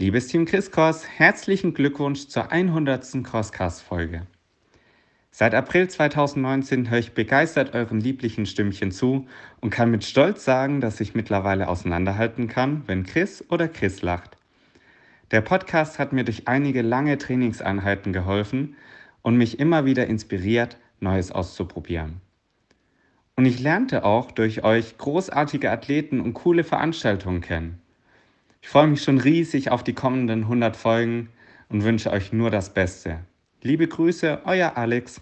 Liebes Team Chriskos, herzlichen Glückwunsch zur 100. Crosscast-Folge. Seit April 2019 höre ich begeistert euren lieblichen Stimmchen zu und kann mit Stolz sagen, dass ich mittlerweile auseinanderhalten kann, wenn Chris oder Chris lacht. Der Podcast hat mir durch einige lange Trainingseinheiten geholfen und mich immer wieder inspiriert, Neues auszuprobieren. Und ich lernte auch durch euch großartige Athleten und coole Veranstaltungen kennen. Ich freue mich schon riesig auf die kommenden 100 Folgen und wünsche euch nur das Beste. Liebe Grüße, euer Alex.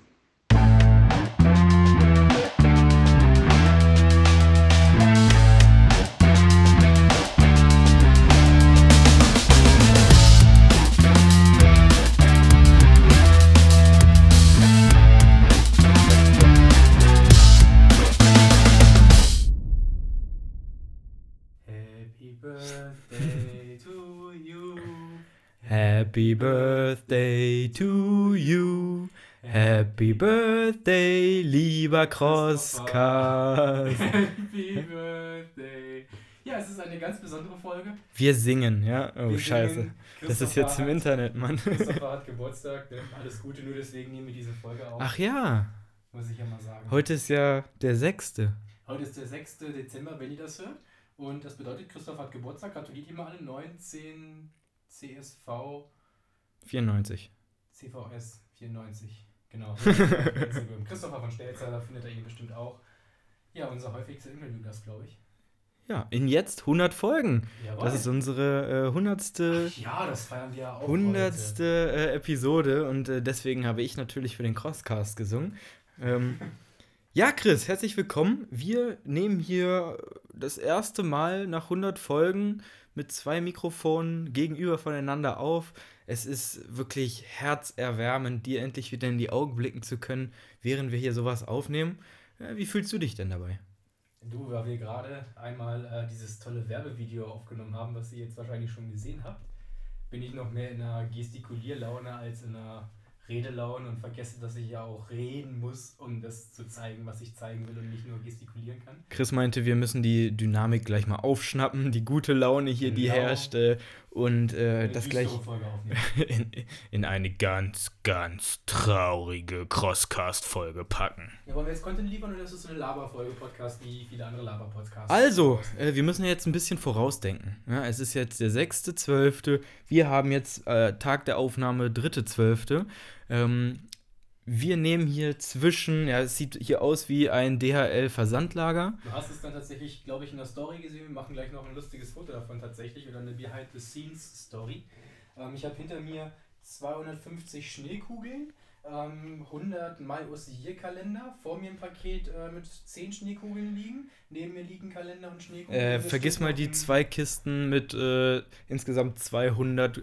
Happy birthday to you. Happy birthday, lieber Crosscast. Happy birthday. Ja, es ist eine ganz besondere Folge. Wir singen, ja? Oh, Wir scheiße. Das ist Christopher jetzt im Internet, Mann. Christopher hat Geburtstag, ne? alles Gute, nur deswegen nehmen wir diese Folge auf. Ach ja, Muss ich ja mal sagen. heute ist ja der sechste. Heute ist der 6. Dezember, wenn ihr das hört. Und das bedeutet, Christoph hat Geburtstag. Gratuliert ihm alle 19 CSV 94. CVS 94. Genau. Christopher von Stelzer, da findet er ihn bestimmt auch. Ja, unser häufigster Interviewgast, glaube ich. Ja, in jetzt 100 Folgen. Jawohl. Das ist unsere äh, hundertste, Ach ja, das feiern wir auch. heute. hundertste äh, Episode und äh, deswegen habe ich natürlich für den Crosscast gesungen. Ähm, ja, Chris, herzlich willkommen. Wir nehmen hier das erste Mal nach 100 Folgen mit zwei Mikrofonen gegenüber voneinander auf. Es ist wirklich herzerwärmend, dir endlich wieder in die Augen blicken zu können, während wir hier sowas aufnehmen. Äh, wie fühlst du dich denn dabei? Du, weil wir gerade einmal äh, dieses tolle Werbevideo aufgenommen haben, was ihr jetzt wahrscheinlich schon gesehen habt, bin ich noch mehr in einer Gestikulierlaune als in einer Redelaune und vergesse, dass ich ja auch reden muss, um das zu zeigen, was ich zeigen will und nicht nur gestikulieren kann. Chris meinte, wir müssen die Dynamik gleich mal aufschnappen, die gute Laune hier, die Genau. herrscht, äh, und äh, das gleich in, in eine ganz, ganz traurige Crosscast-Folge packen. Ja, wollen wir jetzt Content liefern oder ist es so eine Laberfolge-Podcast wie viele andere Laber-Podcasts? Also, äh, wir müssen jetzt ein bisschen vorausdenken. Ja, es ist jetzt der 6.12. Wir haben jetzt äh, Tag der Aufnahme 3.12. Ähm, wir nehmen hier zwischen, ja, es sieht hier aus wie ein DHL-Versandlager. Du hast es dann tatsächlich, glaube ich, in der Story gesehen. Wir machen gleich noch ein lustiges Foto davon tatsächlich oder eine Behind-the-Scenes-Story. Ähm, ich habe hinter mir 250 Schneekugeln, ähm, 100 Mai-Ossier-Kalender, vor mir ein Paket äh, mit 10 Schneekugeln liegen, neben mir liegen Kalender und Schneekugeln. Äh, vergiss mal die zwei Kisten mit äh, insgesamt 200 äh,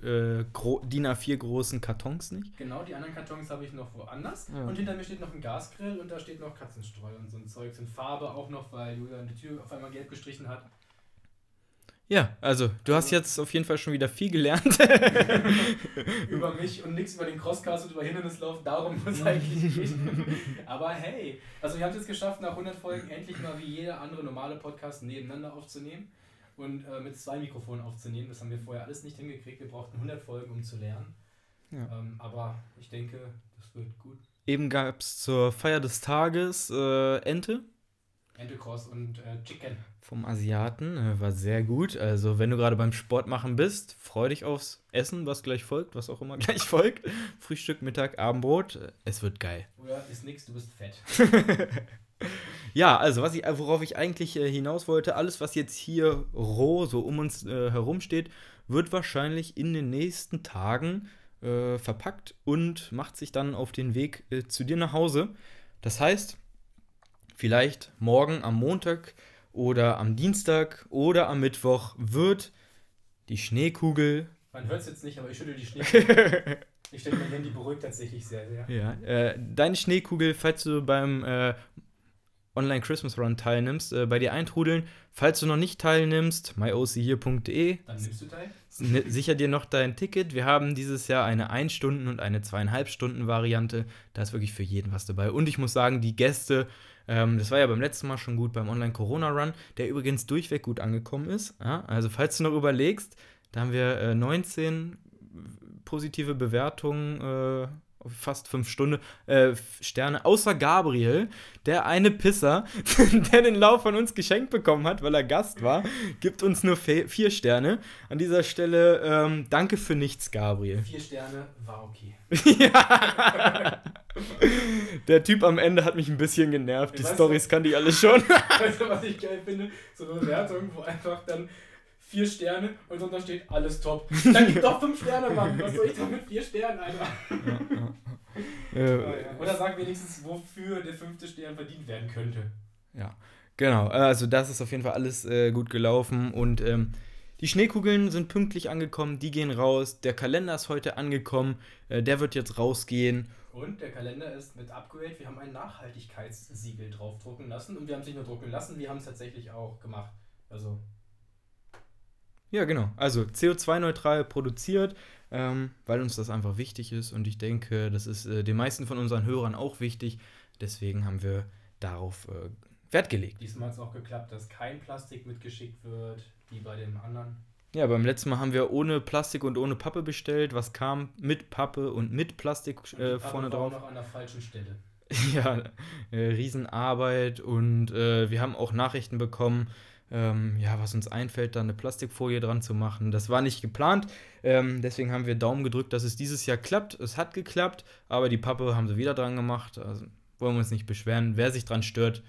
DIN A4 großen Kartons nicht. Genau, die anderen Kartons habe ich noch woanders. Ja. Und hinter mir steht noch ein Gasgrill und da steht noch Katzenstreu und so ein Zeug. Und Farbe auch noch, weil Julian die Tür auf einmal gelb gestrichen hat. Ja, also du hast jetzt auf jeden Fall schon wieder viel gelernt. über mich und nichts über den Crosscast und über Hindernislauf, darum es eigentlich geht. Aber hey, also wir haben es jetzt geschafft, nach 100 Folgen endlich mal wie jeder andere normale Podcast nebeneinander aufzunehmen und äh, mit zwei Mikrofonen aufzunehmen. Das haben wir vorher alles nicht hingekriegt. Wir brauchten 100 Folgen, um zu lernen. Ja. Ähm, aber ich denke, das wird gut. Eben gab es zur Feier des Tages äh, Ente Entecross und äh, Chicken. vom Asiaten. Äh, war sehr gut. Also wenn du gerade beim Sport machen bist, freu dich aufs Essen, was gleich folgt, was auch immer gleich folgt. Frühstück, Mittag, Abendbrot. Äh, Es wird geil. Oder ist nix, du bist fett. Ja, also was ich, worauf ich eigentlich äh, hinaus wollte, alles, was jetzt hier roh so um uns äh, herum steht, wird wahrscheinlich in den nächsten Tagen äh, verpackt und macht sich dann auf den Weg äh, zu dir nach Hause. Das heißt, vielleicht morgen am Montag oder am Dienstag oder am Mittwoch wird die Schneekugel Man hört es jetzt nicht, aber ich schüttel die Schneekugel. ich stelle mein Handy beruhigt tatsächlich sehr, sehr. Ja, äh, deine Schneekugel, falls du beim äh, Online Christmas Run teilnimmst, äh, bei dir eintrudeln. Falls du noch nicht teilnimmst, myocehere.de, Dann nimmst du teil. sicher dir noch dein Ticket. Wir haben dieses Jahr eine 1 Stunden und eine 2,5 Stunden Variante. Da ist wirklich für jeden was dabei. Und ich muss sagen, die Gäste, ähm, das war ja beim letzten Mal schon gut beim Online Corona Run, der übrigens durchweg gut angekommen ist. Ja? Also falls du noch überlegst, Da haben wir äh, 19 positive Bewertungen, äh, fast fünf Stunden, äh, Sterne, außer Gabriel, der eine Pisser, der den Lauf von uns geschenkt bekommen hat, weil er Gast war, gibt uns nur vier Sterne. An dieser Stelle ähm, danke für nichts, Gabriel. Vier Sterne war okay. ja. Der Typ am Ende hat mich ein bisschen genervt. Die Stories kann die alle schon. weißt du, was ich geil finde? So eine Bewertung, wo einfach dann vier Sterne und dann steht alles top. Dann gib doch fünf Sterne, Mann. Was soll ich da mit vier Sternen, Alter? Ja, ja. Äh, Oder sag wenigstens, wofür der fünfte Stern verdient werden könnte. Ja, genau. Also das ist auf jeden Fall alles äh, gut gelaufen und ähm, die Schneekugeln sind pünktlich angekommen, die gehen raus. Der Kalender ist heute angekommen, äh, der wird jetzt rausgehen. Und der Kalender ist mit Upgrade. Wir haben ein Nachhaltigkeitssiegel draufdrucken lassen und wir haben es nicht nur drucken lassen, wir haben es tatsächlich auch gemacht. Also ja, genau. Also CO2-neutral produziert, ähm, weil uns das einfach wichtig ist. Und ich denke, das ist äh, den meisten von unseren Hörern auch wichtig. Deswegen haben wir darauf äh, Wert gelegt. Diesmal hat es auch geklappt, dass kein Plastik mitgeschickt wird, wie bei dem anderen. Ja, beim letzten Mal haben wir ohne Plastik und ohne Pappe bestellt. Was kam mit Pappe und mit Plastik äh, vorne drauf? noch an der falschen Stelle. ja, äh, Riesenarbeit und äh, wir haben auch Nachrichten bekommen, ähm, ja, was uns einfällt, da eine Plastikfolie dran zu machen. Das war nicht geplant, ähm, deswegen haben wir Daumen gedrückt, dass es dieses Jahr klappt. Es hat geklappt, aber die Pappe haben sie wieder dran gemacht. Also wollen wir uns nicht beschweren. Wer sich dran stört,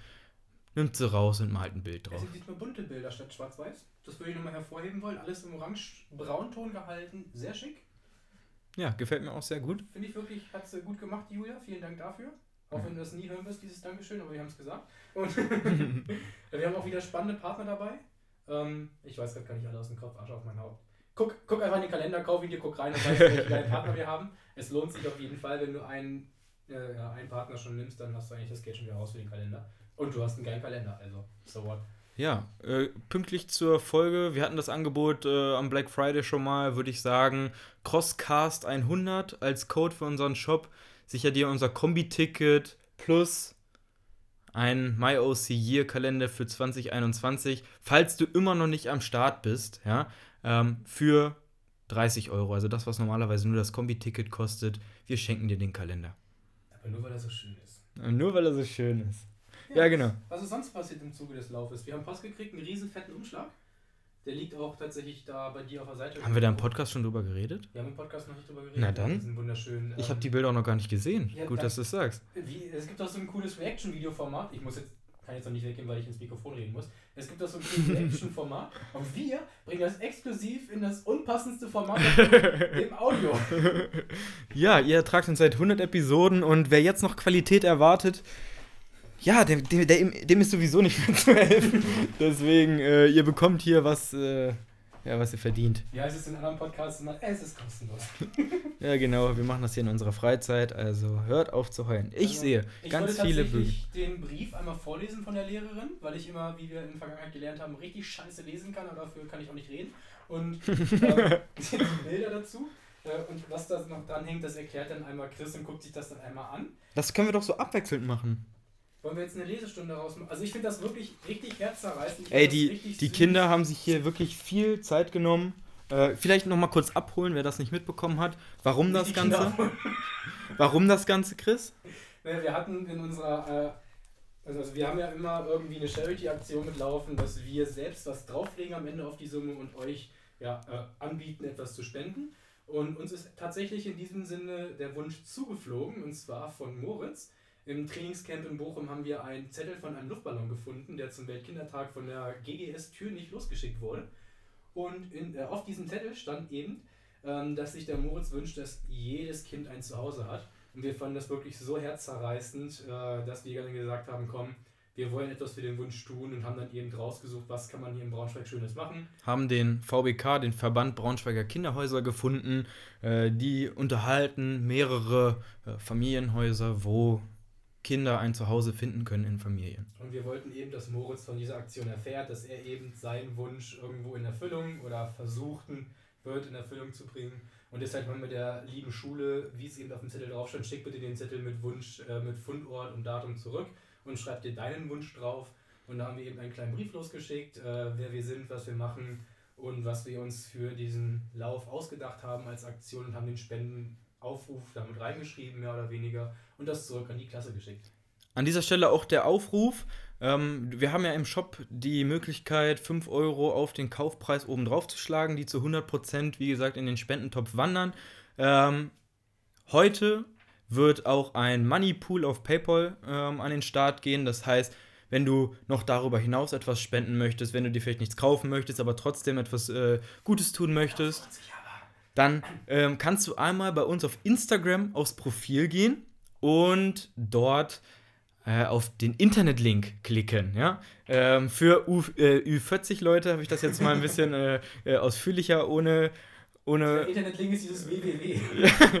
nimmt sie raus und malt ein Bild drauf. Es sind diesmal bunte Bilder statt schwarz-weiß. Das würde ich nochmal hervorheben wollen. Alles im orange-braunton gehalten. Sehr schick. Ja, gefällt mir auch sehr gut. Finde ich wirklich, hat sie gut gemacht, Julia. Vielen Dank dafür. Auch wenn du das nie hören wirst, dieses Dankeschön, aber wir haben es gesagt. Und wir haben auch wieder spannende Partner dabei. Ähm, ich weiß gerade gar nicht alle aus dem Kopf, Asche auf mein Haupt. Guck, guck einfach in den Kalender, kauf ihn dir, guck rein und weißt, welche geilen Partner wir haben. Es lohnt sich auf jeden Fall, wenn du einen, äh, einen Partner schon nimmst, dann hast du eigentlich das Geld schon wieder raus für den Kalender. Und du hast einen geilen Kalender, also so what. Ja, äh, pünktlich zur Folge. Wir hatten das Angebot äh, am Black Friday schon mal, würde ich sagen. Crosscast 100 als Code für unseren Shop sicher dir unser Kombi-Ticket plus ein MyOC Year Kalender für 2021, falls du immer noch nicht am Start bist, ja, ähm, für 30 Euro. Also das, was normalerweise nur das Kombi-Ticket kostet. Wir schenken dir den Kalender. Aber nur weil er so schön ist. Nur weil er so schön ist. Ja, ja genau. Was ist sonst passiert im Zuge des Laufes? Wir haben Post gekriegt, einen riesen fetten Umschlag. Der liegt auch tatsächlich da bei dir auf der Seite. Haben wir da im Podcast schon drüber geredet? Wir haben im Podcast noch nicht drüber geredet. Na dann. Wunderschön, ich habe die Bilder auch noch gar nicht gesehen. Ja, Gut, dass du es sagst. Wie, es gibt auch so ein cooles Reaction-Video-Format. Ich muss jetzt, kann jetzt noch nicht weggehen, weil ich ins Mikrofon reden muss. Es gibt auch so ein cooles Reaction-Format. Und wir bringen das exklusiv in das unpassendste Format im Audio. ja, ihr tragt uns seit 100 Episoden und wer jetzt noch Qualität erwartet, ja, dem, dem, dem, ist sowieso nicht mehr zu helfen. Deswegen, äh, ihr bekommt hier was, äh, ja, was ihr verdient. Ja, es ist in anderen Podcasts immer, es ist kostenlos. ja, genau, wir machen das hier in unserer Freizeit, also hört auf zu heulen. Ich also, sehe ich ganz viele Bücher. Ich den Brief einmal vorlesen von der Lehrerin, weil ich immer, wie wir in der Vergangenheit gelernt haben, richtig scheiße lesen kann, aber dafür kann ich auch nicht reden. Und ähm, Bilder dazu. Äh, und was da noch dran hängt, das erklärt dann einmal Chris und guckt sich das dann einmal an. Das können wir doch so abwechselnd machen. Wollen wir jetzt eine Lesestunde rausmachen? Also ich finde das wirklich richtig herzzerreißend. Ey, die, die Kinder haben sich hier wirklich viel Zeit genommen. Äh, vielleicht noch mal kurz abholen, wer das nicht mitbekommen hat. Warum das Ganze? Warum das Ganze, Chris? Naja, wir hatten in unserer... Äh, also wir haben ja immer irgendwie eine Charity-Aktion mitlaufen, dass wir selbst was drauflegen am Ende auf die Summe und euch ja, äh, anbieten, etwas zu spenden. Und uns ist tatsächlich in diesem Sinne der Wunsch zugeflogen, und zwar von Moritz. Im Trainingscamp in Bochum haben wir einen Zettel von einem Luftballon gefunden, der zum Weltkindertag von der GGS-Tür nicht losgeschickt wurde. Und in, äh, auf diesem Zettel stand eben, ähm, dass sich der Moritz wünscht, dass jedes Kind ein Zuhause hat. Und wir fanden das wirklich so herzzerreißend, äh, dass wir dann gesagt haben, komm, wir wollen etwas für den Wunsch tun und haben dann eben rausgesucht, was kann man hier in Braunschweig Schönes machen. Haben den VBK, den Verband Braunschweiger Kinderhäuser gefunden. Äh, die unterhalten mehrere äh, Familienhäuser, wo Kinder ein Zuhause finden können in Familien. Und wir wollten eben, dass Moritz von dieser Aktion erfährt, dass er eben seinen Wunsch irgendwo in Erfüllung oder versuchten wird in Erfüllung zu bringen. Und deshalb haben wir der lieben Schule, wie es eben auf dem Zettel drauf stand, schick bitte den Zettel mit Wunsch, äh, mit Fundort und Datum zurück und schreib dir deinen Wunsch drauf. Und da haben wir eben einen kleinen Brief losgeschickt, äh, wer wir sind, was wir machen und was wir uns für diesen Lauf ausgedacht haben als Aktion und haben den Spendenaufruf damit reingeschrieben, mehr oder weniger, und das zurück an die Klasse geschickt. An dieser Stelle auch der Aufruf. Ähm, wir haben ja im Shop die Möglichkeit, 5 Euro auf den Kaufpreis oben drauf zu schlagen, die zu 100% wie gesagt in den Spendentopf wandern. Ähm, heute wird auch ein Money Pool auf PayPal ähm, an den Start gehen. Das heißt, wenn du noch darüber hinaus etwas spenden möchtest, wenn du dir vielleicht nichts kaufen möchtest, aber trotzdem etwas äh, Gutes tun möchtest, dann ähm, kannst du einmal bei uns auf Instagram aufs Profil gehen und dort äh, auf den Internetlink klicken. Ja? Ähm, für U, äh, Ü40 Leute habe ich das jetzt mal ein bisschen äh, äh, ausführlicher ohne ohne. Der Internetlink ist dieses www.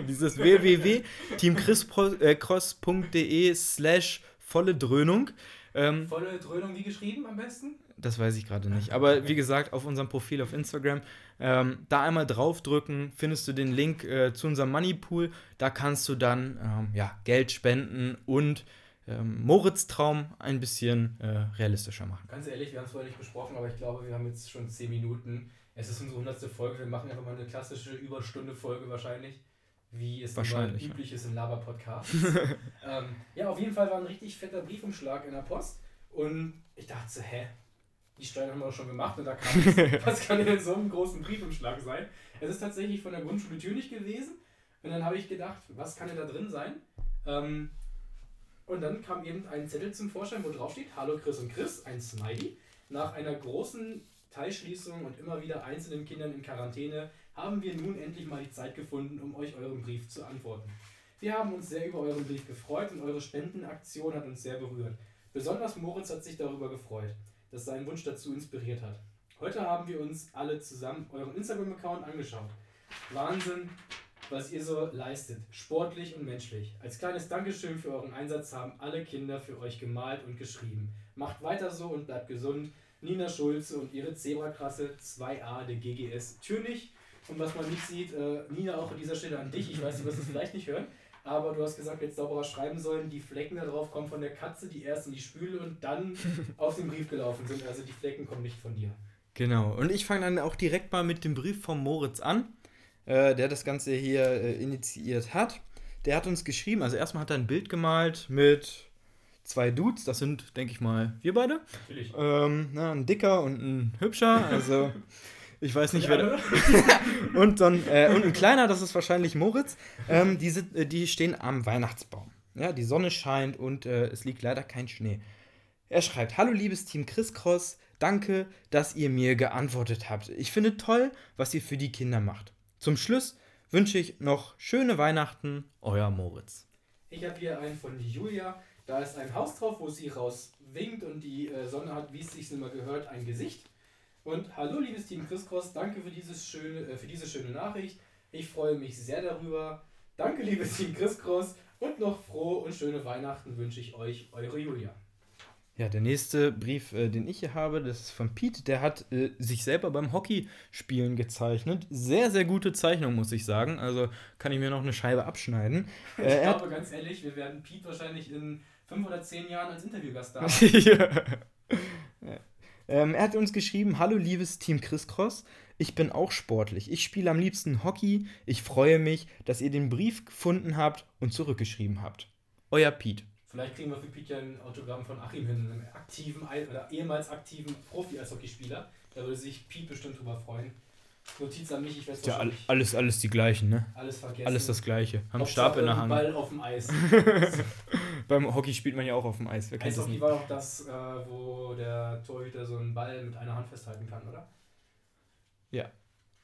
dieses www teamcross.de slash volle Dröhnung. Ähm, volle Dröhnung wie geschrieben am besten? Das weiß ich gerade nicht. Aber wie gesagt, auf unserem Profil auf Instagram, ähm, da einmal draufdrücken, findest du den Link äh, zu unserem Moneypool. Da kannst du dann ähm, ja, Geld spenden und ähm, Moritz Traum ein bisschen äh, realistischer machen. Ganz ehrlich, wir haben es vorher nicht besprochen, aber ich glaube, wir haben jetzt schon 10 Minuten. Es ist unsere 100. Folge. Wir machen einfach mal eine klassische Überstunde-Folge wahrscheinlich wie es Wahrscheinlich, üblich ist in Laber-Podcasts. ähm, ja, auf jeden Fall war ein richtig fetter Briefumschlag in der Post und ich dachte so, hä? Die Steuern haben wir doch schon gemacht und da kam es, was kann denn in so einem großen Briefumschlag sein? Es ist tatsächlich von der Grundschule Tür gewesen und dann habe ich gedacht, was kann denn da drin sein? Ähm, und dann kam eben ein Zettel zum Vorschein, wo drauf steht, Hallo Chris und Chris, ein Smiley. Nach einer großen Teilschließung und immer wieder einzelnen Kindern in Quarantäne haben wir nun endlich mal die Zeit gefunden, um euch euren Brief zu antworten. Wir haben uns sehr über euren Brief gefreut und eure Spendenaktion hat uns sehr berührt. Besonders Moritz hat sich darüber gefreut, dass sein Wunsch dazu inspiriert hat. Heute haben wir uns alle zusammen euren Instagram-Account angeschaut. Wahnsinn, was ihr so leistet, sportlich und menschlich. Als kleines Dankeschön für euren Einsatz haben alle Kinder für euch gemalt und geschrieben. Macht weiter so und bleibt gesund. Nina Schulze und ihre Zebrakrasse 2a der GGS Türnich und was man nicht sieht, äh, Nina, auch an dieser Stelle an dich. Ich weiß, du wirst es vielleicht nicht hören. Aber du hast gesagt, jetzt sauberer schreiben sollen. Die Flecken da drauf kommen von der Katze, die erst in die Spüle und dann auf den Brief gelaufen sind. Also die Flecken kommen nicht von dir. Genau. Und ich fange dann auch direkt mal mit dem Brief von Moritz an, äh, der das Ganze hier äh, initiiert hat. Der hat uns geschrieben, also erstmal hat er ein Bild gemalt mit zwei Dudes, das sind, denke ich mal, wir beide. Natürlich. Ähm, na, ein dicker und ein hübscher, also Ich weiß nicht, wer. Da und, dann, äh, und ein kleiner, das ist wahrscheinlich Moritz. Ähm, die, sind, äh, die stehen am Weihnachtsbaum. Ja, die Sonne scheint und äh, es liegt leider kein Schnee. Er schreibt: Hallo, liebes Team Chris Cross. Danke, dass ihr mir geantwortet habt. Ich finde toll, was ihr für die Kinder macht. Zum Schluss wünsche ich noch schöne Weihnachten, euer Moritz. Ich habe hier einen von Julia. Da ist ein Haus drauf, wo sie rauswinkt und die äh, Sonne hat, wie es sich immer gehört, ein Gesicht. Und hallo liebes Team Chris Cross, danke für, dieses schöne, äh, für diese schöne Nachricht. Ich freue mich sehr darüber. Danke liebes Team Chris Cross und noch frohe und schöne Weihnachten wünsche ich euch, eure Julia. Ja, der nächste Brief, äh, den ich hier habe, das ist von Pete. Der hat äh, sich selber beim Hockeyspielen gezeichnet. Sehr, sehr gute Zeichnung, muss ich sagen. Also kann ich mir noch eine Scheibe abschneiden. ich äh, glaube, ganz ehrlich, wir werden Pete wahrscheinlich in fünf oder zehn Jahren als Interviewgast haben. ja. Ähm, er hat uns geschrieben: Hallo, liebes Team Chris Cross. Ich bin auch sportlich. Ich spiele am liebsten Hockey. Ich freue mich, dass ihr den Brief gefunden habt und zurückgeschrieben habt. Euer Pete. Vielleicht kriegen wir für Pete ja ein Autogramm von Achim hin, einem aktiven oder ehemals aktiven Profi-Eishockeyspieler. Da würde sich Pete bestimmt drüber freuen. Notiz an mich, ich weiß Ja, alles, alles die gleichen, ne? Alles vergessen. Alles das gleiche. Haben Stab in der Hand. Ball auf dem Eis. Beim Hockey spielt man ja auch auf dem Eis. Wer kennt Eishockey das war auch das, äh, wo der Torhüter so einen Ball mit einer Hand festhalten kann, oder? Ja.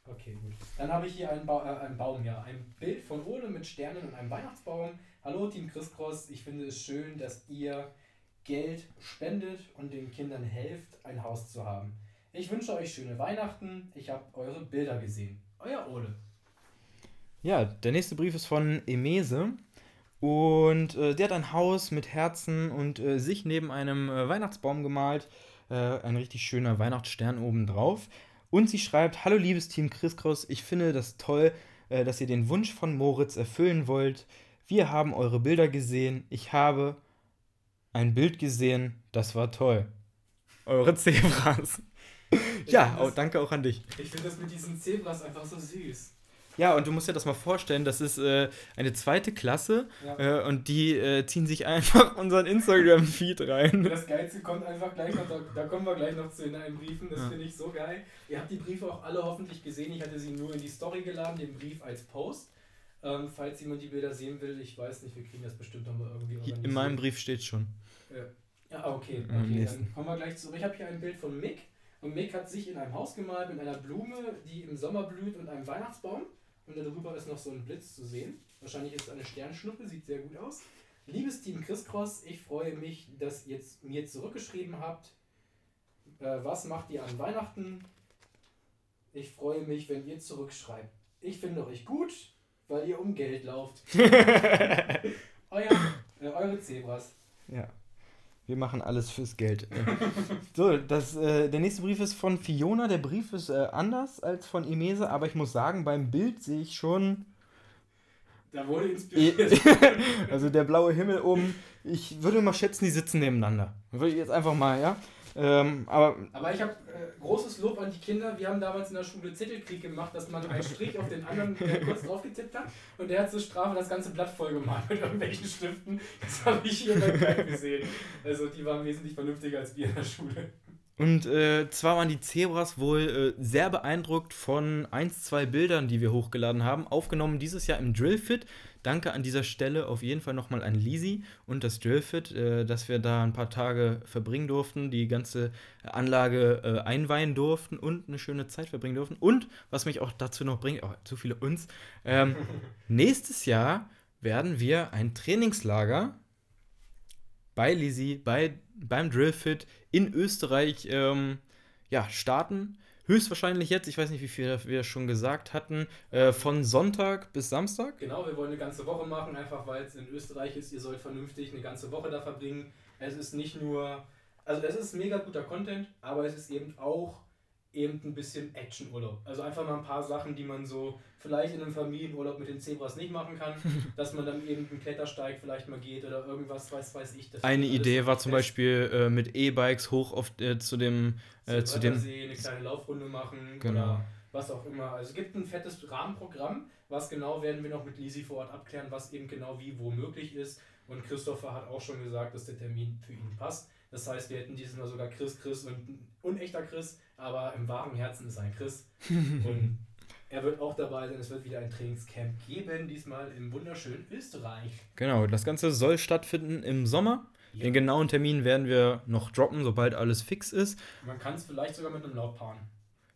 Okay, gut. Dann habe ich hier einen, ba äh, einen Baum, ja. Ein Bild von Ole mit Sternen und einem Weihnachtsbaum. Hallo Team Chris Cross, ich finde es schön, dass ihr Geld spendet und den Kindern helft, ein Haus zu haben. Ich wünsche euch schöne Weihnachten. Ich habe eure Bilder gesehen. Euer Ole. Ja, der nächste Brief ist von Emese. Und äh, der hat ein Haus mit Herzen und äh, sich neben einem äh, Weihnachtsbaum gemalt. Äh, ein richtig schöner Weihnachtsstern obendrauf. Und sie schreibt: Hallo, liebes Team Chris Cross, ich finde das toll, äh, dass ihr den Wunsch von Moritz erfüllen wollt. Wir haben eure Bilder gesehen. Ich habe ein Bild gesehen, das war toll. Eure Zebras. Ja, auch, danke auch an dich. Ich finde das mit diesen Zebras einfach so süß. Ja, und du musst dir das mal vorstellen, das ist äh, eine zweite Klasse Ja. äh, und die äh, ziehen sich einfach unseren Instagram-Feed rein. Das Geilste kommt einfach gleich noch, da, da kommen wir gleich noch zu in einen Briefen, das Ja. finde ich so geil. Ihr habt die Briefe auch alle hoffentlich gesehen, ich hatte sie nur in die Story geladen, den Brief als Post. Ähm, falls jemand die Bilder sehen will, ich weiß nicht, wir kriegen das bestimmt nochmal irgendwie in meinem Brief steht schon. Ja, ah, okay, okay, nächsten. dann kommen wir gleich zu. Ich habe hier ein Bild von Mick und Mick hat sich in einem Haus gemalt mit einer Blume, die im Sommer blüht und einem Weihnachtsbaum und darüber ist noch so ein Blitz zu sehen. Wahrscheinlich ist es eine Sternschnuppe, sieht sehr gut aus. Liebes Team Chris Cross, ich freue mich, dass ihr jetzt mir zurückgeschrieben habt. Äh, was macht ihr an Weihnachten? Ich freue mich, wenn ihr zurückschreibt. Ich finde euch gut, weil ihr um Geld lauft. Euer, äh, eure Zebras. Ja. Wir machen alles fürs Geld. So, das, äh, der nächste Brief ist von Fiona. Der Brief ist äh, anders als von Emese, aber ich muss sagen, beim Bild sehe ich schon. Da wurde inspiriert. also der blaue Himmel oben. Ich würde mal schätzen, die sitzen nebeneinander. Würde ich jetzt einfach mal, ja. Ähm, aber Aber ich habe äh, großes Lob an die Kinder. Wir haben damals in der Schule Zettelkrieg gemacht, dass man einen Strich auf den anderen äh, kurz drauf getippt hat und der hat zur Strafe das ganze Blatt voll gemalt mit irgendwelchen Stiften. Das habe ich hier beim Kleid gesehen. Also die waren wesentlich vernünftiger als wir in der Schule. Und äh, zwar waren die Zebras wohl äh, sehr beeindruckt von ein, zwei Bildern, die wir hochgeladen haben, aufgenommen dieses Jahr im Drillfit. Danke an dieser Stelle auf jeden Fall nochmal an Lisi und das Drillfit, äh, dass wir da ein paar Tage verbringen durften, die ganze Anlage äh, einweihen durften und eine schöne Zeit verbringen durften. Und was mich auch dazu noch bringt, oh, zu viele uns, ähm, nächstes Jahr werden wir ein Trainingslager bei Lisi, bei, beim Drillfit in Österreich ähm, ja, starten. Höchstwahrscheinlich jetzt, ich weiß nicht, wie viel wir schon gesagt hatten, äh, von Sonntag bis Samstag. Genau, wir wollen eine ganze Woche machen, einfach weil es in Österreich ist. Ihr sollt vernünftig eine ganze Woche da verbringen. Es ist nicht nur, also es ist mega guter Content, aber es ist eben auch eben ein bisschen Actionurlaub. Also einfach mal ein paar Sachen, die man so vielleicht in einem Familienurlaub mit den Zebras nicht machen kann, dass man dann eben einen Klettersteig vielleicht mal geht oder irgendwas, weiß, weiß ich. Das Eine Idee war zum. Beispiel äh, mit E-Bikes hoch auf, äh, zu dem, äh, zu dem Wörthersee eine kleine Laufrunde machen Genau. oder was auch immer. Also es gibt ein fettes Rahmenprogramm, was genau werden wir noch mit Lisi vor Ort abklären, was eben genau wie wo möglich ist. Und Christopher hat auch schon gesagt, dass der Termin für ihn passt. Das heißt, wir hätten dieses Mal sogar Chris, Chris und ein unechter Chris, aber im wahren Herzen ist ein Chris. und er wird auch dabei sein. Es wird wieder ein Trainingscamp geben, diesmal im wunderschönen Österreich. Genau, das Ganze soll stattfinden im Sommer. Ja. Den genauen Termin werden wir noch droppen, sobald alles fix ist. Man kann es vielleicht sogar mit einem paaren.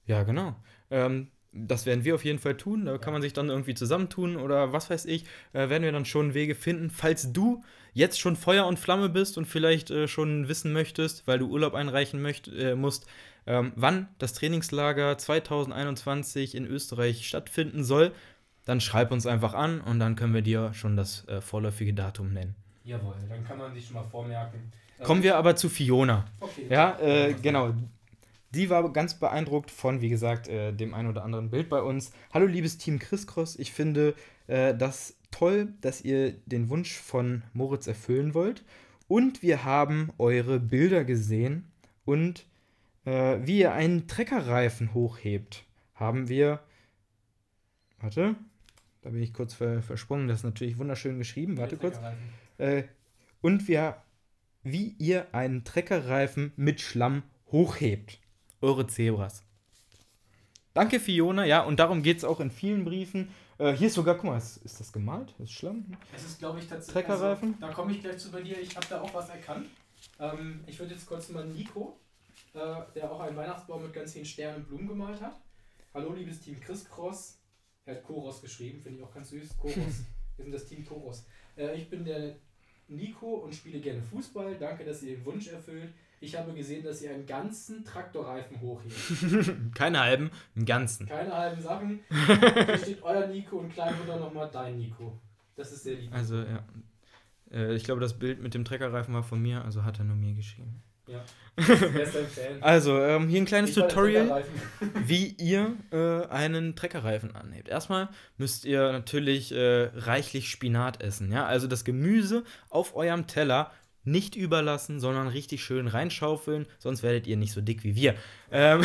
Ja, genau. Ähm, das werden wir auf jeden Fall tun. Da kann man sich dann irgendwie zusammentun oder was weiß ich. Äh, werden wir dann schon Wege finden. Falls du jetzt schon Feuer und Flamme bist und vielleicht äh, schon wissen möchtest, weil du Urlaub einreichen möcht, äh, musst, ähm, wann das Trainingslager 2021 in Österreich stattfinden soll, dann schreib uns einfach an und dann können wir dir schon das äh, vorläufige Datum nennen. Jawohl, dann kann man sich schon mal vormerken. Kommen wir aber zu Fiona. Okay. Ja, äh, genau. Die war ganz beeindruckt von, wie gesagt, äh, dem ein oder anderen Bild bei uns. Hallo, liebes Team Chris Cross. Ich finde äh, das toll, dass ihr den Wunsch von Moritz erfüllen wollt. Und wir haben eure Bilder gesehen und äh, wie ihr einen Treckerreifen hochhebt, haben wir. Warte, da bin ich kurz ver versprungen. Das ist natürlich wunderschön geschrieben. Warte kurz. Äh, und wir, wie ihr einen Treckerreifen mit Schlamm hochhebt. Eure Zebras. Danke, Fiona. Ja, und darum geht es auch in vielen Briefen. Äh, hier ist sogar, guck mal, ist, ist das gemalt? Ist Schlamm? Es ist, glaube ich, tatsächlich. Treckerreifen? Also, da komme ich gleich zu bei dir. Ich habe da auch was erkannt. Ähm, ich würde jetzt kurz mal Nico, äh, der auch einen Weihnachtsbaum mit ganz vielen Sternen und Blumen gemalt hat. Hallo, liebes Team Chris Cross. Er hat Koros geschrieben, finde ich auch ganz süß. Koros. Wir sind das Team Koros. Äh, ich bin der Nico und spiele gerne Fußball. Danke, dass ihr den Wunsch erfüllt. Ich habe gesehen, dass ihr einen ganzen Traktorreifen hochhebt. Keine halben, einen ganzen. Keine halben Sachen. Hier steht euer Nico und Kleinmutter nochmal dein Nico. Das ist sehr lieb. Also, ja. Äh, ich glaube, das Bild mit dem Treckerreifen war von mir, also hat er nur mir geschrieben. Ja. Also, ähm, hier ein kleines Ich der Tutorial. Wie ihr äh, einen Treckerreifen anhebt. Erstmal müsst ihr natürlich äh, reichlich Spinat essen. Ja? Also das Gemüse auf eurem Teller nicht überlassen, sondern richtig schön reinschaufeln, sonst werdet ihr nicht so dick wie wir. Ähm,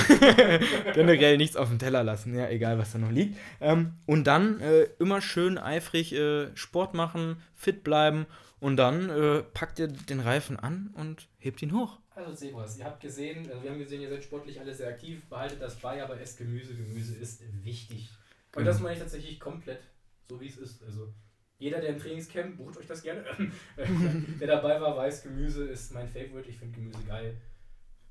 generell nichts auf dem Teller lassen, ja, egal was da noch liegt. Ähm, und dann äh, immer schön eifrig äh, Sport machen, fit bleiben und dann äh, packt ihr den Reifen an und hebt ihn hoch. Also Zebras, ihr habt gesehen, also wir haben gesehen, ihr seid sportlich alle sehr aktiv, behaltet das bei, aber esst Gemüse. Gemüse ist wichtig. Und Genau. das meine ich tatsächlich komplett, so wie es ist. Also jeder, der im Trainingscamp, bucht euch das gerne, der dabei war, weiß, Gemüse ist mein Favorite. Ich finde Gemüse geil.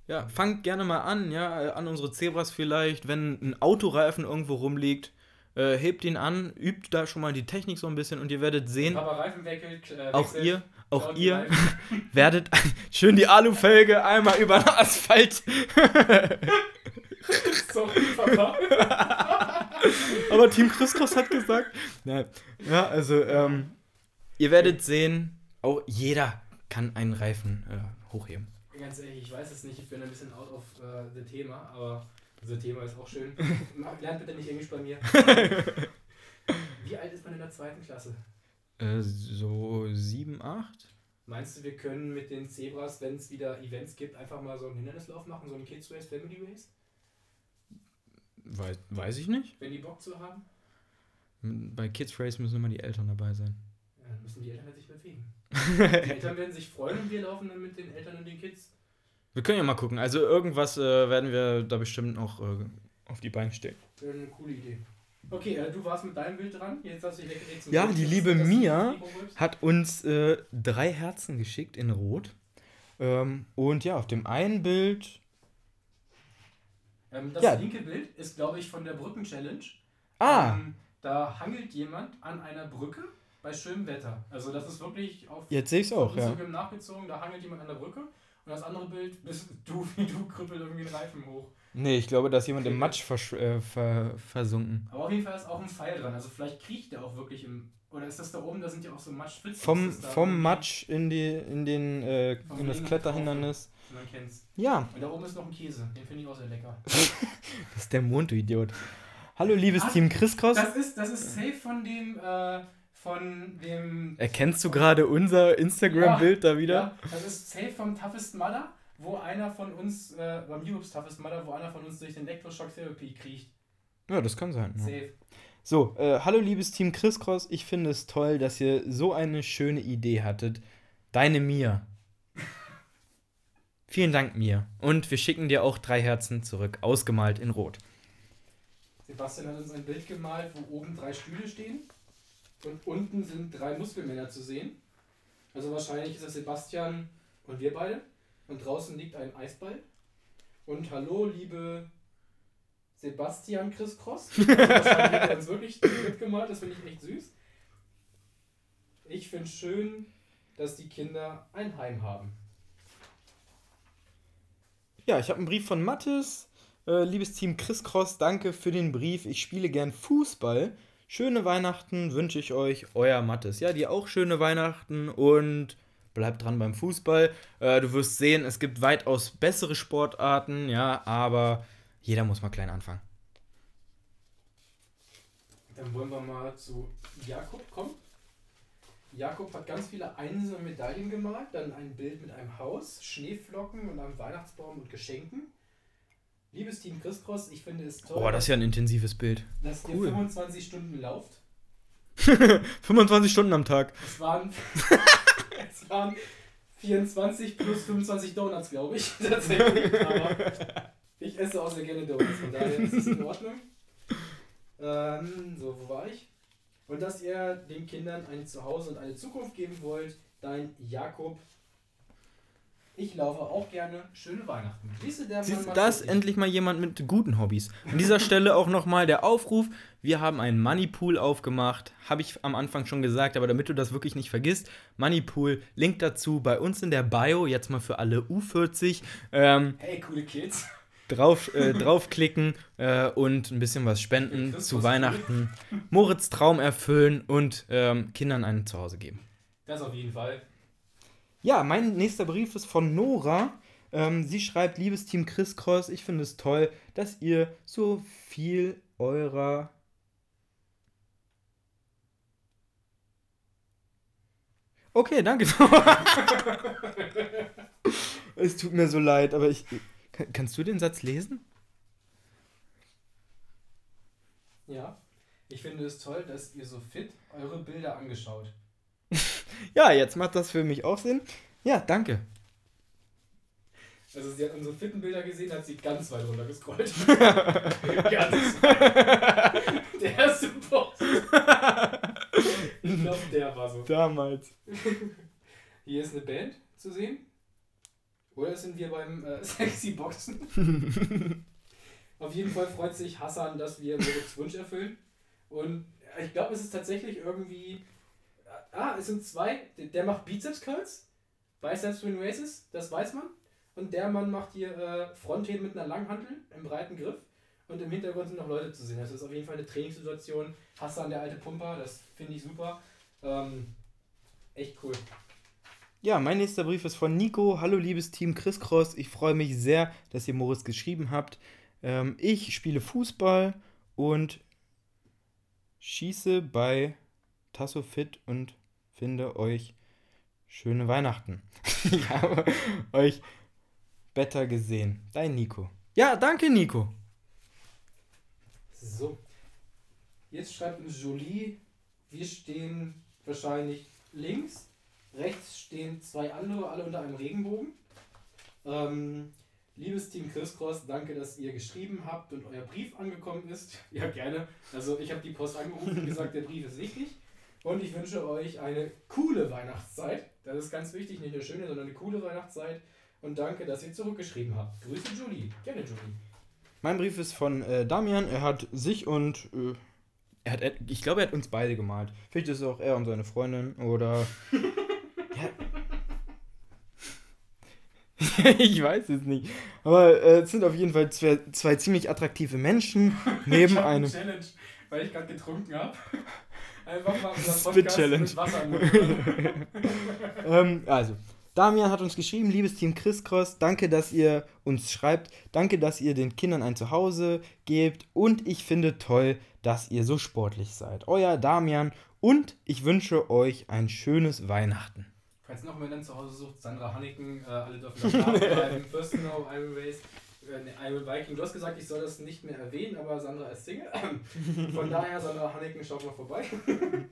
Ja, fangt gerne mal an, ja, an unsere Zebras vielleicht, wenn ein Autoreifen irgendwo rumliegt, äh, hebt ihn an, übt da schon mal die Technik so ein bisschen und ihr werdet sehen, wackelt, äh, auch wechselt, ihr, auch ihr werdet schön die Alufelge einmal über den Asphalt. Sorry, Papa. Aber Team Christos hat gesagt. Nein. Ja, also, ähm, ihr werdet sehen, auch jeder kann einen Reifen äh, hochheben. Ganz ehrlich, ich weiß es nicht, ich bin ein bisschen out of äh, the Thema, aber the Thema ist auch schön. Lernt bitte nicht Englisch bei mir. Wie alt ist man in der zweiten Klasse? Äh, so 7, 8? Meinst du, wir können mit den Zebras, wenn es wieder Events gibt, einfach mal so einen Hindernislauf machen, so einen Kids Race, Family Race? Weiß, weiß ich nicht. Wenn die Bock zu haben? Bei Kids Race müssen immer die Eltern dabei sein. Ja, dann müssen die Eltern halt sich bewegen. Die Eltern werden sich freuen und wir laufen dann mit den Eltern und den Kids. Wir können ja mal gucken. Also irgendwas äh, werden wir da bestimmt noch äh, auf die Beine stellen. Wäre eine coole Idee. Okay, äh, du warst mit deinem Bild dran. Jetzt hast du dich weggelegt zum Ja, Bild. die liebe das Mia. Hat uns äh, drei Herzen geschickt in Rot. Ähm, und ja, auf dem einen Bild. Ähm, das Ja. linke Bild ist, glaube ich, von der Brücken-Challenge. Ah! Ähm, da hangelt jemand an einer Brücke bei schönem Wetter. Also das ist wirklich auf Jetzt sehe ich es auch, ja. Nachgezogen, da hangelt jemand an der Brücke. Und das andere Bild bist du, wie du krüppel irgendwie den Reifen hoch. Nee, ich glaube, da ist jemand im Matsch versch äh, ver versunken. Aber auf jeden Fall ist auch ein Pfeil dran. Also vielleicht kriecht der auch wirklich im. Oder ist das da oben, da sind ja auch so Matschspitzen. Vom, vom Matsch in, die, in, den, äh, in das Regen Man kennt's. Ja, Und da oben ist noch ein Käse. Den finde ich auch sehr lecker. das ist der Mond, du Idiot. Hallo, liebes Ah, Team Chriskos. Das ist, das ist safe von dem. Äh, von dem. Erkennst du gerade unser Instagram-Bild da wieder? Ja, das ist safe vom Toughest Mudder, wo einer von uns, äh, beim Europe's Toughest Mudder, wo einer von uns durch den Electroshock Therapy kriecht. Ja, das kann sein. Ja. Safe. So, äh, hallo liebes Team Chris Cross, ich finde es toll, dass ihr so eine schöne Idee hattet. Deine Mia. Vielen Dank, Mia. Und wir schicken dir auch drei Herzen zurück, ausgemalt in Rot. Sebastian hat uns ein Bild gemalt, wo oben drei Stühle stehen und unten sind drei Muskelmänner zu sehen. Also wahrscheinlich ist das Sebastian und wir beide. Und draußen liegt ein Eisball. Und hallo, liebe Sebastian Chris Cross. Also wahrscheinlich hat er uns wirklich mitgemalt, das finde ich echt süß. Ich finde schön, dass die Kinder ein Heim haben. Ja, ich habe einen Brief von Mattes. Äh, liebes Team Chris Cross, danke für den Brief. Ich spiele gern Fußball. Schöne Weihnachten wünsche ich euch, euer Mattes. Ja, dir auch schöne Weihnachten und bleibt dran beim Fußball. Äh, du wirst sehen, es gibt weitaus bessere Sportarten, ja, aber jeder muss mal klein anfangen. Dann wollen wir mal zu Jakob kommen. Jakob hat ganz viele einsame Medaillen gemalt, dann ein Bild mit einem Haus, Schneeflocken und einem Weihnachtsbaum und Geschenken. Liebes Team Christkross, ich finde es toll, Oh, das ist ja ein intensives Bild. dass ihr cool. 25 Stunden lauft. 25 Stunden am Tag. Es waren, es waren 24 plus 25 Donuts, glaube ich, tatsächlich. Aber ich esse auch sehr gerne Donuts, von daher ist es in Ordnung. Ähm, so, wo war ich? Und dass ihr den Kindern ein Zuhause und eine Zukunft geben wollt, dein Jakob. Ich laufe auch gerne. Schöne Weihnachten. Siehst du, der Siehst Mann da macht's ist endlich mal jemand mit guten Hobbys. An dieser Stelle auch nochmal der Aufruf. Wir haben einen Moneypool aufgemacht. Habe ich am Anfang schon gesagt, aber damit du das wirklich nicht vergisst, Moneypool, Link dazu bei uns in der Bio, jetzt mal für alle U40. Ähm, Hey, coole Kids. Drauf, äh, draufklicken äh, und ein bisschen was spenden Christus zu Weihnachten. Moritz Traum erfüllen und ähm, Kindern ein Zuhause geben. Das auf jeden Fall. Ja, mein nächster Brief ist von Nora. Ähm, sie schreibt, liebes Team Chris Cross, ich finde es toll, dass ihr so viel eurer Okay, danke. es tut mir so leid, aber ich. Kann, kannst du den Satz lesen? Ja. Ich finde es toll, dass ihr so fit eure Bilder angeschaut. Ja, jetzt macht das für mich auch Sinn. Ja, danke. Also sie hat unsere fitten Bilder gesehen, hat sie ganz weit runter gescrollt. ganz weit. Der erste Post. Ich glaube, der war so. Damals. Hier ist eine Band zu sehen. Oder sind wir beim äh, Sexy Boxen? Auf jeden Fall freut sich Hassan, dass wir Moritz Wunsch erfüllen. Und ich glaube, es ist tatsächlich irgendwie. Ah, es sind zwei. Der- macht Bizeps Curls. Biceps Twin Races, das weiß man. Und der Mann macht hier äh, Frontheben mit einer Langhantel im breiten Griff. Und im Hintergrund sind noch Leute zu sehen. Das ist auf jeden Fall eine Trainingssituation. Hassan, der alte Pumper, das finde ich super. Ähm, echt cool. Ja, mein nächster Brief ist von Nico. Hallo liebes Team Chris Cross. Ich freue mich sehr, dass ihr Moritz geschrieben habt. Ähm, ich spiele Fußball und schieße bei Tasso Fit und finde euch schöne Weihnachten. ich habe euch better gesehen. Dein Nico. Ja, danke Nico. So. Jetzt schreibt Jolie, wir stehen wahrscheinlich links. Rechts stehen zwei andere, alle unter einem Regenbogen. Ähm, liebes Team Chris Cross, danke, dass ihr geschrieben habt und euer Brief angekommen ist. Ja, gerne. Also ich habe die Post angerufen und gesagt, der Brief ist wichtig. Und ich wünsche euch eine coole Weihnachtszeit. Das ist ganz wichtig, nicht eine schöne, sondern eine coole Weihnachtszeit. Und danke, dass ihr zurückgeschrieben habt. Grüße Julie. Gerne, Julie. Mein Brief ist von äh, Damian. Er hat sich und äh, er hat, ich glaube, er hat uns beide gemalt. Vielleicht ist es auch er und seine Freundin oder. ich weiß es nicht. Aber äh, es sind auf jeden Fall zwei, zwei ziemlich attraktive Menschen neben ich einem. Challenge, weil ich gerade getrunken habe. Einfach mal Spit Podcast Challenge. ähm, also, Damian hat uns geschrieben, liebes Team Chris Cross, danke, dass ihr uns schreibt, danke, dass ihr den Kindern ein Zuhause gebt und ich finde toll, dass ihr so sportlich seid. Euer Damian und ich wünsche euch ein schönes Weihnachten. Falls noch jemand dann zu Hause sucht, Sandra Hanneken, äh, alle dürfen das nachbleiben. First Snow, Iron Race, äh, ne, Iron Viking. Du hast gesagt, ich soll das nicht mehr erwähnen, aber Sandra ist Single. Von daher, Sandra Hanneken, schaut mal vorbei.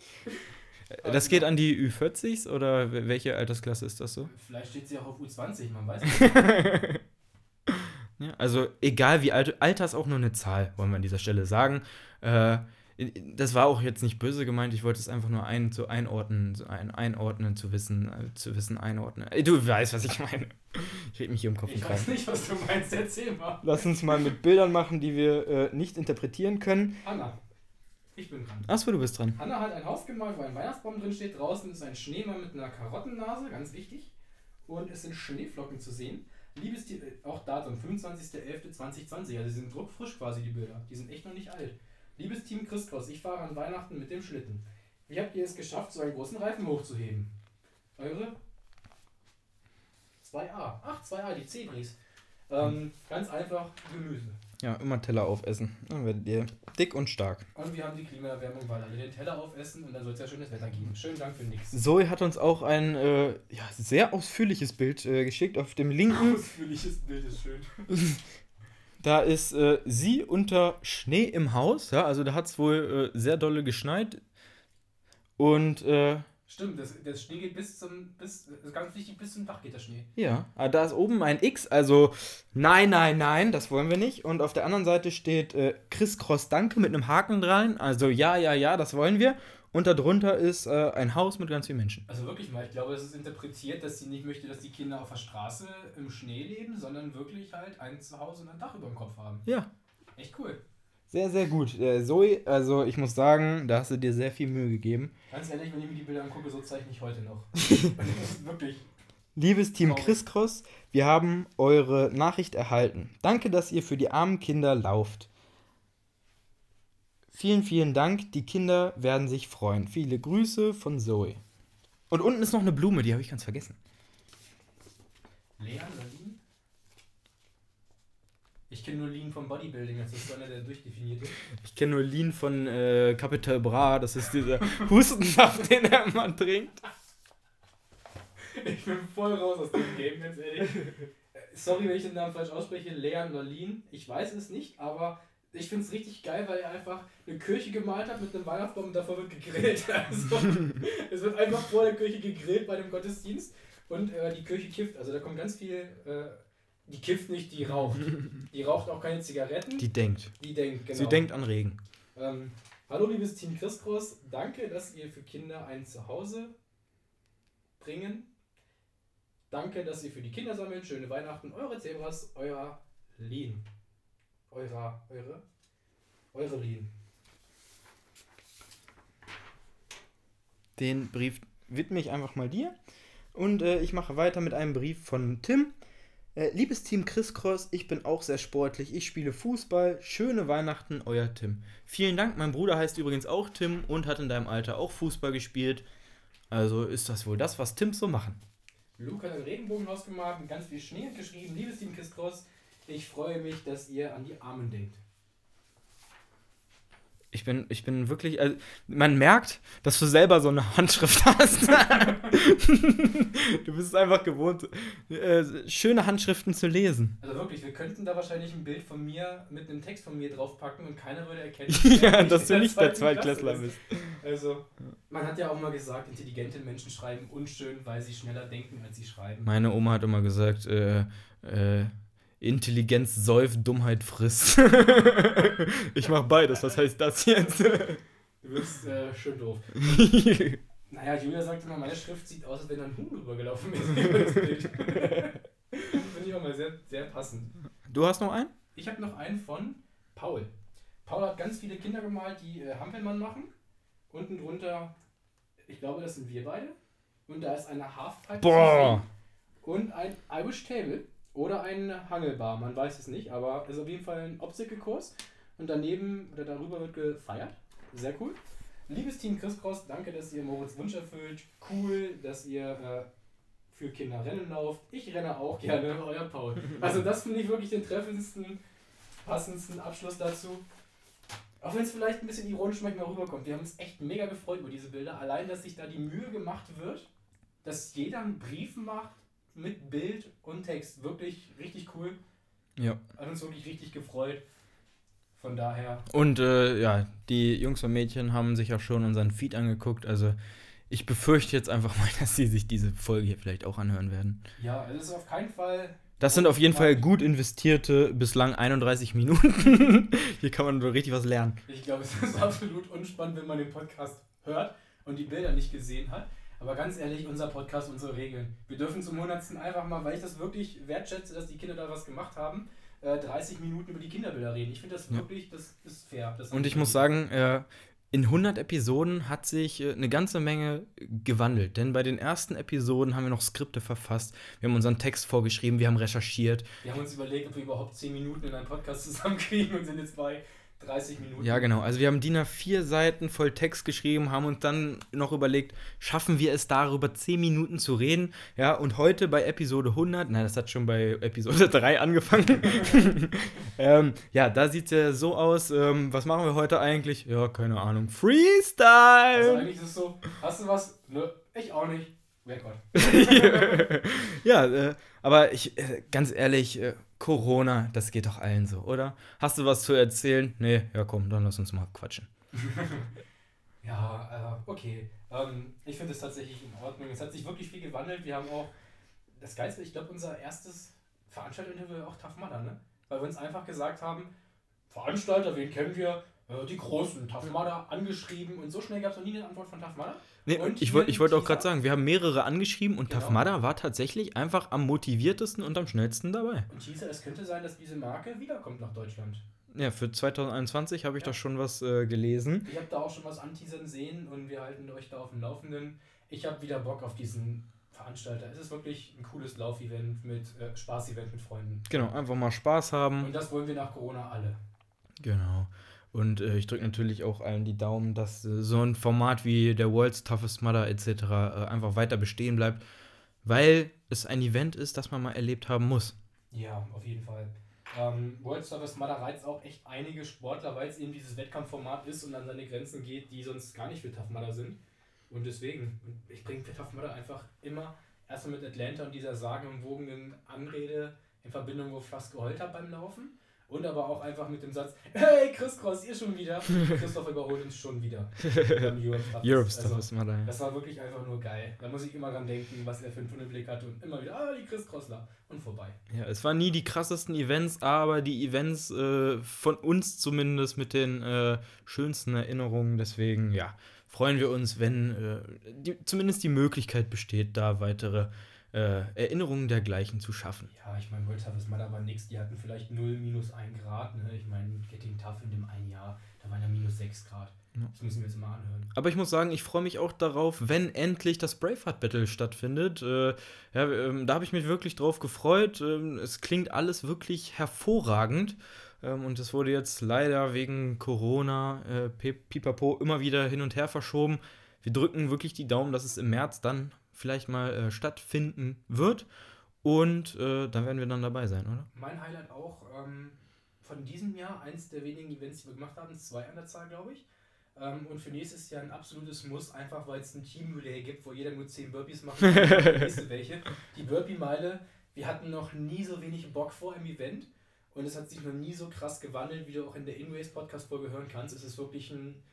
Das geht an die Ü40s oder welche Altersklasse ist das so? Vielleicht steht sie auch auf U20, man weiß nicht. Ja, also egal wie alt, Alter ist auch nur eine Zahl, wollen wir an dieser Stelle sagen. Äh, das war auch jetzt nicht böse gemeint, ich wollte es einfach nur ein, so einordnen, so ein, einordnen, zu wissen, äh, zu wissen, einordnen. Äh, Du weißt, was ich meine. Ich rede mich hier um Kopf und Ich weiß nicht, was du meinst, erzähl mal. Lass uns mal mit Bildern machen, die wir äh, nicht interpretieren können. Hanna, ich bin dran. Achso, du bist dran. Hanna hat ein Haus gemalt, wo ein Weihnachtsbaum drin steht. Draußen ist ein Schneemann mit einer Karottennase, ganz wichtig. Und es sind Schneeflocken zu sehen. Liebes äh, auch Datum, 25.11.2020. Also die sind druckfrisch quasi, die Bilder. Die sind echt noch nicht alt. Liebes Team Christkos, ich fahre an Weihnachten mit dem Schlitten. Wie habt ihr es geschafft, so einen großen Reifen hochzuheben? Eure? 2a. Ach, 2a, die Zebris. Ähm, ganz einfach Gemüse. Ja, immer Teller aufessen. Dann werdet ihr dick und stark. Und wir haben die Klimaerwärmung, weil alle den Teller aufessen und dann soll es ja schönes Wetter geben. Schönen Dank für nix. Zoe hat uns auch ein äh, ja, sehr ausführliches Bild äh, geschickt. Auf dem linken, Ausführliches Bild ist schön. da ist äh, sie unter Schnee im Haus. Ja, also da hat es wohl äh, sehr dolle geschneit. Und äh, Stimmt, das, das Schnee geht bis zum, bis, ist ganz wichtig, bis zum Dach geht der Schnee. ja, ah, da ist oben ein X. Also nein, nein, nein, das wollen wir nicht. Und auf der anderen Seite steht äh, Chris Cross Danke mit einem Haken dran. Also ja, ja, ja, das wollen wir. Und darunter ist äh, ein Haus mit ganz vielen Menschen. Also wirklich mal, ich glaube, es ist interpretiert, dass sie nicht möchte, dass die Kinder auf der Straße im Schnee leben, sondern wirklich halt ein Zuhause und ein Dach über dem Kopf haben. Ja. Echt cool. Sehr, sehr gut. Äh, Zoe, also ich muss sagen, da hast du dir sehr viel Mühe gegeben. Ganz ehrlich, wenn ich mir die Bilder angucke, so zeichne ich heute noch. wirklich. Liebes Team Traurig. Chris Cross, wir haben eure Nachricht erhalten. Danke, dass ihr für die armen Kinder lauft. Vielen, vielen Dank. Die Kinder werden sich freuen. Viele Grüße von Zoe. Und unten ist noch eine Blume, die habe ich ganz vergessen. Oder Lean? Ich kenne nur Lean vom Bodybuilding, das ist einer, der durchdefiniert ist. Ich kenne nur Lean von äh, Capital Bra. Das ist dieser Hustensaft, den er immer trinkt. ich bin voll raus aus dem Game, ganz ehrlich. Äh, Sorry, wenn ich den Namen falsch ausspreche, Leon oder Lean. Ich weiß es nicht, aber ich finde es richtig geil, weil er einfach eine Kirche gemalt hat mit einem Weihnachtsbaum und davor wird gegrillt. Also, es wird einfach vor der Kirche gegrillt bei dem Gottesdienst und äh, die Kirche kifft. Also da kommt ganz viel. Äh, die kifft nicht, die raucht. Die raucht auch keine Zigaretten. Die denkt. Die denkt, genau. Sie denkt an Regen. Ähm, hallo liebes Team Christgroß, danke, dass ihr für Kinder ein Zuhause bringen. Danke, dass ihr für die Kinder sammeln. Schöne Weihnachten. Eure Zebras, euer Lean. Eurer, eure? Eure Lean. Den Brief widme ich einfach mal dir. Und äh, ich mache weiter mit einem Brief von Tim. Äh, liebes Team Chris Cross, ich bin auch sehr sportlich. Ich spiele Fußball. Schöne Weihnachten, euer Tim. Vielen Dank. Mein Bruder heißt übrigens auch Tim und hat in deinem Alter auch Fußball gespielt. Also ist das wohl das, was Tims so machen. Luke hat ein Regenbogenhaus gemalt mit ganz viel Schnee und geschrieben. Liebes Team Chris Cross, ich freue mich, dass ihr an die Armen denkt. Ich bin, ich bin wirklich, also man merkt, dass du selber so eine Handschrift hast. du bist es einfach gewohnt, äh, schöne Handschriften zu lesen. Also wirklich, wir könnten da wahrscheinlich ein Bild von mir mit einem Text von mir draufpacken und keiner würde erkennen, ja, ich dass du nicht der Zweitklässler bist. Also, man hat ja auch mal gesagt, intelligente Menschen schreiben unschön, weil sie schneller denken, als sie schreiben. Meine Oma hat immer gesagt, äh, äh, Intelligenz säuft, Dummheit frisst. ich mach beides, was heißt das jetzt? Du bist äh, schön doof. Naja, Julia sagt immer, meine Schrift sieht aus, als wenn ein Huhn rübergelaufen ist. Finde ich auch mal sehr, sehr passend. du hast noch einen? Ich habe noch einen von Paul. Paul hat ganz viele Kinder gemalt, die äh, Hampelmann machen. Unten drunter, ich glaube, das sind wir beide. Und da ist eine Halfpipe Boah. und ein Irish Table oder ein Hangelbar. Man weiß es nicht, aber es ist auf jeden Fall ein Obstacle-Kurs. Und daneben oder darüber wird gefeiert. Sehr cool. Liebes Team Chris Cross, danke, dass ihr Moritz Wunsch erfüllt. Cool, dass ihr äh, für Kinder Rennen lauft. Ich renne auch gerne, euer Paul. Also das finde ich wirklich den treffendsten, passendsten Abschluss dazu. Auch wenn es vielleicht ein bisschen ironisch manchmal rüberkommt. Wir haben uns echt mega gefreut über diese Bilder. Allein, dass sich da die Mühe gemacht wird, dass jeder einen Brief macht mit Bild und Text. Wirklich richtig cool. Ja. Hat uns wirklich richtig gefreut. Von daher, Und äh, ja, die Jungs und Mädchen haben sich auch schon unseren Feed angeguckt. Also ich befürchte jetzt einfach mal, dass sie sich diese Folge hier vielleicht auch anhören werden. ja, es ist auf keinen Fall. Das sind auf jeden Fall gut investierte, bislang 31 Minuten. hier kann man richtig was lernen. Ich glaube, es ist absolut unspannend, wenn man den Podcast hört und die Bilder nicht gesehen hat. Aber ganz ehrlich, unser Podcast, unsere Regeln. Wir dürfen zum Hundertsten einfach mal, weil ich das wirklich wertschätze, dass die Kinder da was gemacht haben, äh, 30 Minuten über die Kinderbilder reden. Ich finde das Ja. wirklich, das ist fair. Das Und ich muss sagen, äh, in 100 Episoden hat sich äh, eine ganze Menge gewandelt. Denn bei den ersten Episoden haben wir noch Skripte verfasst, wir haben unseren Text vorgeschrieben, wir haben recherchiert. wir haben uns überlegt, ob wir überhaupt 10 Minuten in einem Podcast zusammenkriegen und sind jetzt bei 30 Minuten. Ja, genau. Also wir haben DIN A4 Seiten voll Text geschrieben, haben uns dann noch überlegt, schaffen wir es darüber 10 Minuten zu reden? Ja, und heute bei Episode 100, nein, das hat schon bei Episode 3 angefangen. ähm, ja, da sieht es ja so aus. Ähm, was machen wir heute eigentlich? Ja, keine Ahnung. Also Freestyle! eigentlich ist es so, hast du was? Nö, ich auch nicht. Wer Gott. ja, äh, aber ich, äh, ganz ehrlich, äh, Corona, das geht doch allen so, oder? Hast du was zu erzählen? Nee, ja komm, dann lass uns mal quatschen. Ja, äh, okay. Ähm, ich finde es tatsächlich in Ordnung. Es hat sich wirklich viel gewandelt. Wir haben auch, das Geilste, ich glaube, unser erstes Veranstalterinterview auch Tough Mudder, ne? Weil wir uns einfach gesagt haben, Veranstalter, wen kennen wir? Äh, die Großen, Mudder, angeschrieben. Und so schnell gab es noch nie eine Antwort von Mudder. Nee, Und ich hier wollte ich wollt auch gerade sagen, wir haben mehrere angeschrieben und Genau. Tafmada war tatsächlich einfach am motiviertesten und am schnellsten dabei. Und Teaser, es könnte sein, dass diese Marke wiederkommt nach Deutschland. Ja, für 2021 habe ich Ja. doch schon was äh, gelesen. Ich habe da auch schon was anteasern sehen und wir halten euch da auf dem Laufenden. Ich habe wieder Bock auf diesen Veranstalter. Es ist wirklich ein cooles Laufevent mit äh, Spaß-Event mit Freunden. Genau, einfach mal Spaß haben. Und das wollen wir nach Corona alle. Genau. Und äh, ich drücke natürlich auch allen die Daumen, dass äh, so ein Format wie der World's Toughest Mudder etc. Äh, einfach weiter bestehen bleibt, weil es ein Event ist, das man mal erlebt haben muss. Ja, auf jeden Fall. Ähm, World Service Mother reizt auch echt einige Sportler, weil es eben dieses Wettkampfformat ist und an seine Grenzen geht, die sonst gar nicht für Tough Mudder sind. Und deswegen, ich bringe Tough Mudder einfach immer erstmal mit Atlanta und dieser sagenumwogenen Anrede in Verbindung, wo ich fast geheult habe beim Laufen. Und aber auch einfach mit dem Satz, hey Chris Cross, ihr schon wieder. Christoph überholt uns schon wieder. Europe Stuff also, ist mal da. Das war wirklich einfach nur geil. Da muss ich immer dran denken, was er für einen Tunnelblick hatte und immer wieder, ah, die Chris Crossler. Und vorbei. Ja, es waren nie die krassesten Events, aber die Events äh, von uns zumindest mit den äh, schönsten Erinnerungen. Deswegen, ja, freuen wir uns, wenn äh, die, zumindest die Möglichkeit besteht, da weitere äh, Erinnerungen dergleichen zu schaffen. Ja, ich meine, World Toughest Mother war nix, die hatten vielleicht 0, minus 1 Grad. Ne? Ich meine, Getting Tough in dem einen Jahr, da waren ja minus 6 Grad. Ja. Das müssen wir jetzt mal anhören. Aber ich muss sagen, ich freue mich auch darauf, wenn endlich das Braveheart Battle stattfindet. Äh, ja, äh, da habe ich mich wirklich drauf gefreut. Äh, es klingt alles wirklich hervorragend. Ähm, und es wurde jetzt leider wegen Corona, äh, Pipapo, immer wieder hin und her verschoben. Wir drücken wirklich die Daumen, dass es im März dann vielleicht mal äh, stattfinden wird. Und äh, da werden wir dann dabei sein, oder? Mein Highlight auch ähm, von diesem Jahr, eins der wenigen Events, die wir gemacht haben, zwei an der Zahl, glaube ich. Ähm, und für nächstes Jahr ein absolutes Muss, einfach weil es ein Team-Relay gibt, wo jeder nur 10 Burpees macht. welche. Die Burpee-Meile, wir hatten noch nie so wenig Bock vor im Event. Und es hat sich noch nie so krass gewandelt, wie du auch in der Inways Podcast-Folge hören kannst. Es ist wirklich ein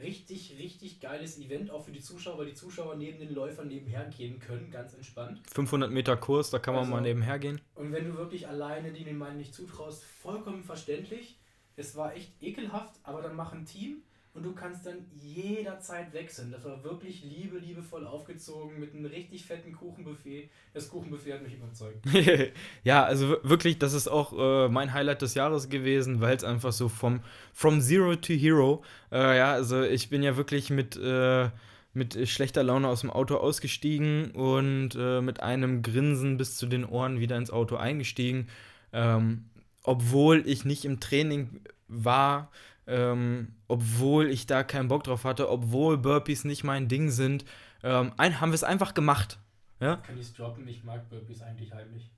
richtig, richtig geiles Event, auch für die Zuschauer, weil die Zuschauer neben den Läufern nebenher gehen können, ganz entspannt. 500 Meter Kurs, da kann man also, mal nebenher gehen. Und wenn du wirklich alleine die den Mann nicht zutraust, vollkommen verständlich. Es war echt ekelhaft, aber dann mach ein Team und du kannst dann jederzeit wechseln. Das war wirklich liebe, liebevoll aufgezogen mit einem richtig fetten Kuchenbuffet. Das Kuchenbuffet hat mich überzeugt. ja, also wirklich, das ist auch äh, mein Highlight des Jahres gewesen, weil es einfach so vom From Zero to Hero, äh, ja, also ich bin ja wirklich mit, äh, mit schlechter Laune aus dem Auto ausgestiegen und äh, mit einem Grinsen bis zu den Ohren wieder ins Auto eingestiegen. Ähm, obwohl ich nicht im Training war, ähm, obwohl ich da keinen Bock drauf hatte, obwohl Burpees nicht mein Ding sind, ähm, ein, haben wir es einfach gemacht. Ja? Kann ich es droppen? Ich mag Burpees eigentlich heimlich.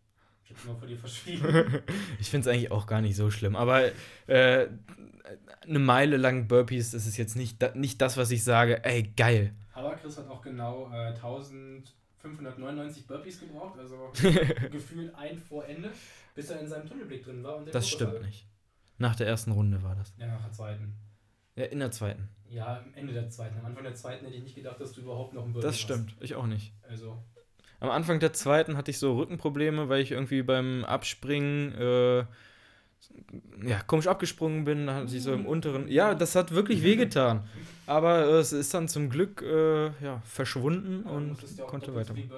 Ich hab's nur vor dir verschwiegen. ich finde es eigentlich auch gar nicht so schlimm. Aber äh, eine Meile lang Burpees, das ist jetzt nicht, nicht das, was ich sage, ey, geil. Aber Chris hat auch genau äh, 1599 Burpees gebraucht, also gefühlt ein vor Ende, bis er in seinem Tunnelblick drin war. das stimmt nicht. Nach der ersten Runde war das. Ja, nach der zweiten. Ja, in der zweiten. Ja, am Ende der zweiten. Am Anfang der zweiten hätte ich nicht gedacht, dass du überhaupt noch ein Burpee Das stimmt, hast. ich auch nicht. Also. Am Anfang der zweiten hatte ich so Rückenprobleme, weil ich irgendwie beim Abspringen äh, ja, komisch abgesprungen bin, da hatte ich so im unteren. Ja, das hat wirklich wehgetan. Aber äh, es ist dann zum Glück äh, ja, verschwunden ja, und ja konnte weitermachen.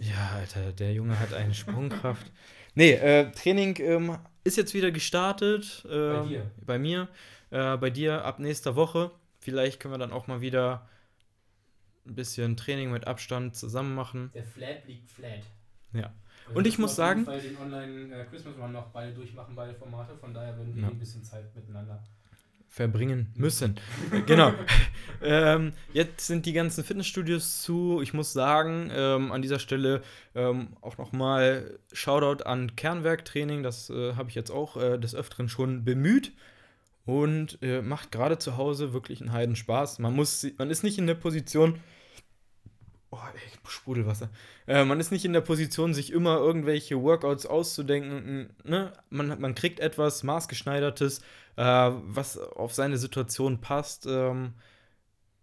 Ja, ja, Alter, der Junge hat eine Sprungkraft. Nee, äh, Training ähm, ist jetzt wieder gestartet. Äh, bei ähm, dir. Bei mir. Äh, bei dir ab nächster Woche. Vielleicht können wir dann auch mal wieder ein bisschen Training mit Abstand zusammen machen. Der Flat liegt flat. Ja. Also und ich muss sagen. Fall den Online äh, Run noch beide durchmachen, beide Formate. Von daher würden wir ja. ein bisschen Zeit miteinander verbringen müssen. genau. ähm, jetzt sind die ganzen Fitnessstudios zu. Ich muss sagen, ähm, an dieser Stelle ähm, auch nochmal Shoutout an Kernwerktraining. Das äh, habe ich jetzt auch äh, des Öfteren schon bemüht. Und äh, macht gerade zu Hause wirklich einen Heidenspaß. Man, muss, man ist nicht in der Position, Oh, ey, Sprudelwasser. Äh, man ist nicht in der Position, sich immer irgendwelche Workouts auszudenken. Ne? Man, man kriegt etwas maßgeschneidertes, äh, was auf seine Situation passt. Ähm,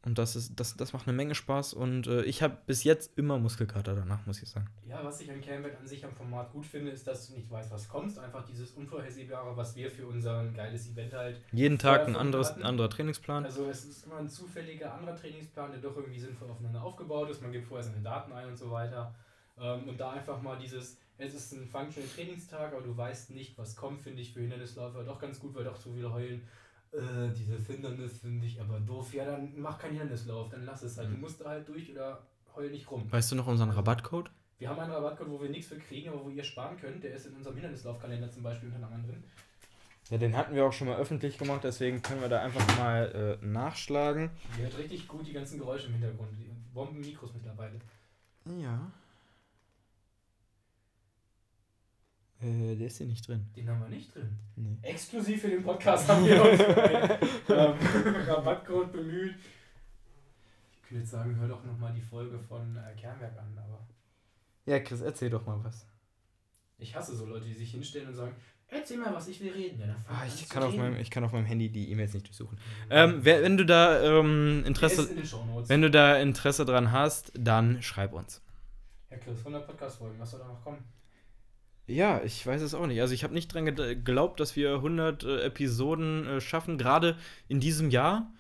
und das, ist, das, das macht eine Menge Spaß und äh, ich habe bis jetzt immer Muskelkater danach, muss ich sagen. Ja, was ich an Campbell an sich am Format gut finde, ist, dass du nicht weißt, was kommst. Einfach dieses Unvorhersehbare, was wir für unser geiles Event halt. Jeden Tag ein anderes, anderer Trainingsplan. Also es ist immer ein zufälliger anderer Trainingsplan, der doch irgendwie sinnvoll aufeinander aufgebaut ist. Man gibt vorher seine Daten ein und so weiter. Ähm, und da einfach mal dieses, es ist ein Functional Trainingstag, aber du weißt nicht, was kommt, finde ich für Hindernisläufer doch ganz gut, weil doch so viele heulen äh, dieses Hindernis finde ich aber doof. Ja, dann mach keinen Hindernislauf, dann lass es halt. Du mhm. musst da halt durch oder heul nicht rum. Weißt du noch unseren Rabattcode? Wir haben einen Rabattcode, wo wir nichts für kriegen, aber wo ihr sparen könnt. Der ist in unserem Hindernislaufkalender zum Beispiel unter anderem drin. Ja, den hatten wir auch schon mal öffentlich gemacht, deswegen können wir da einfach mal äh, nachschlagen. Ihr hört richtig gut die ganzen Geräusche im Hintergrund. Die Bomben-Mikros mittlerweile. Ja. Äh, der ist hier nicht drin. Den haben wir nicht drin. Nee. Exklusiv für den Podcast haben wir uns ähm, Rabattcode bemüht. will jetzt sagen, hör doch nochmal die Folge von äh, Kernwerk an, aber. Ja, Chris, erzähl doch mal was. Ich hasse so Leute, die sich hinstellen und sagen, erzähl mal was, ich will reden. Ja, Ah, ich, kann auf meinem, ich kann auf meinem Handy die E-Mails nicht durchsuchen. Mhm. Ähm, wer, wenn du da ähm, Interesse, in wenn du da Interesse dran hast, dann schreib uns. Ja, Chris, 100 Podcast-Folgen, was soll da noch kommen? Ja, ich weiß es auch nicht. Also ich habe nicht dran geglaubt, dass wir 100 äh, Episoden äh, schaffen, gerade in diesem Jahr,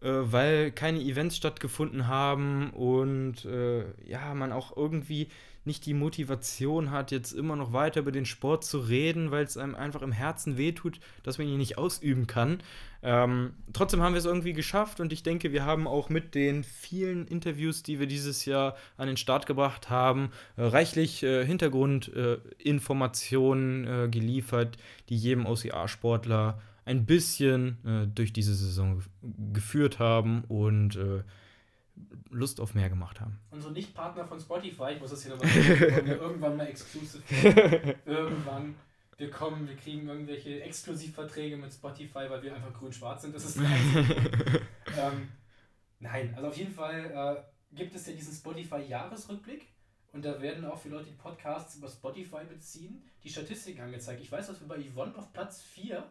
äh, weil keine Events stattgefunden haben und äh, ja, man auch irgendwie nicht die Motivation hat, jetzt immer noch weiter über den Sport zu reden, weil es einem einfach im Herzen wehtut, dass man ihn nicht ausüben kann. Ähm, trotzdem haben wir es irgendwie geschafft und ich denke, wir haben auch mit den vielen Interviews, die wir dieses Jahr an den Start gebracht haben, äh, reichlich äh, Hintergrundinformationen äh, geliefert, die jedem OCR-Sportler ein bisschen äh, durch diese Saison gef- geführt haben und äh, Lust auf mehr gemacht haben. Unsere Nicht-Partner von Spotify, ich muss das hier nochmal sagen, wir irgendwann mal werden. Irgendwann. Wir kommen, wir kriegen irgendwelche Exklusivverträge mit Spotify, weil wir einfach grün-schwarz sind. Das ist ähm, Nein, also auf jeden Fall äh, gibt es ja diesen Spotify-Jahresrückblick und da werden auch für Leute, die Podcasts über Spotify beziehen, die Statistiken angezeigt. Ich weiß, dass wir bei Yvonne auf Platz 4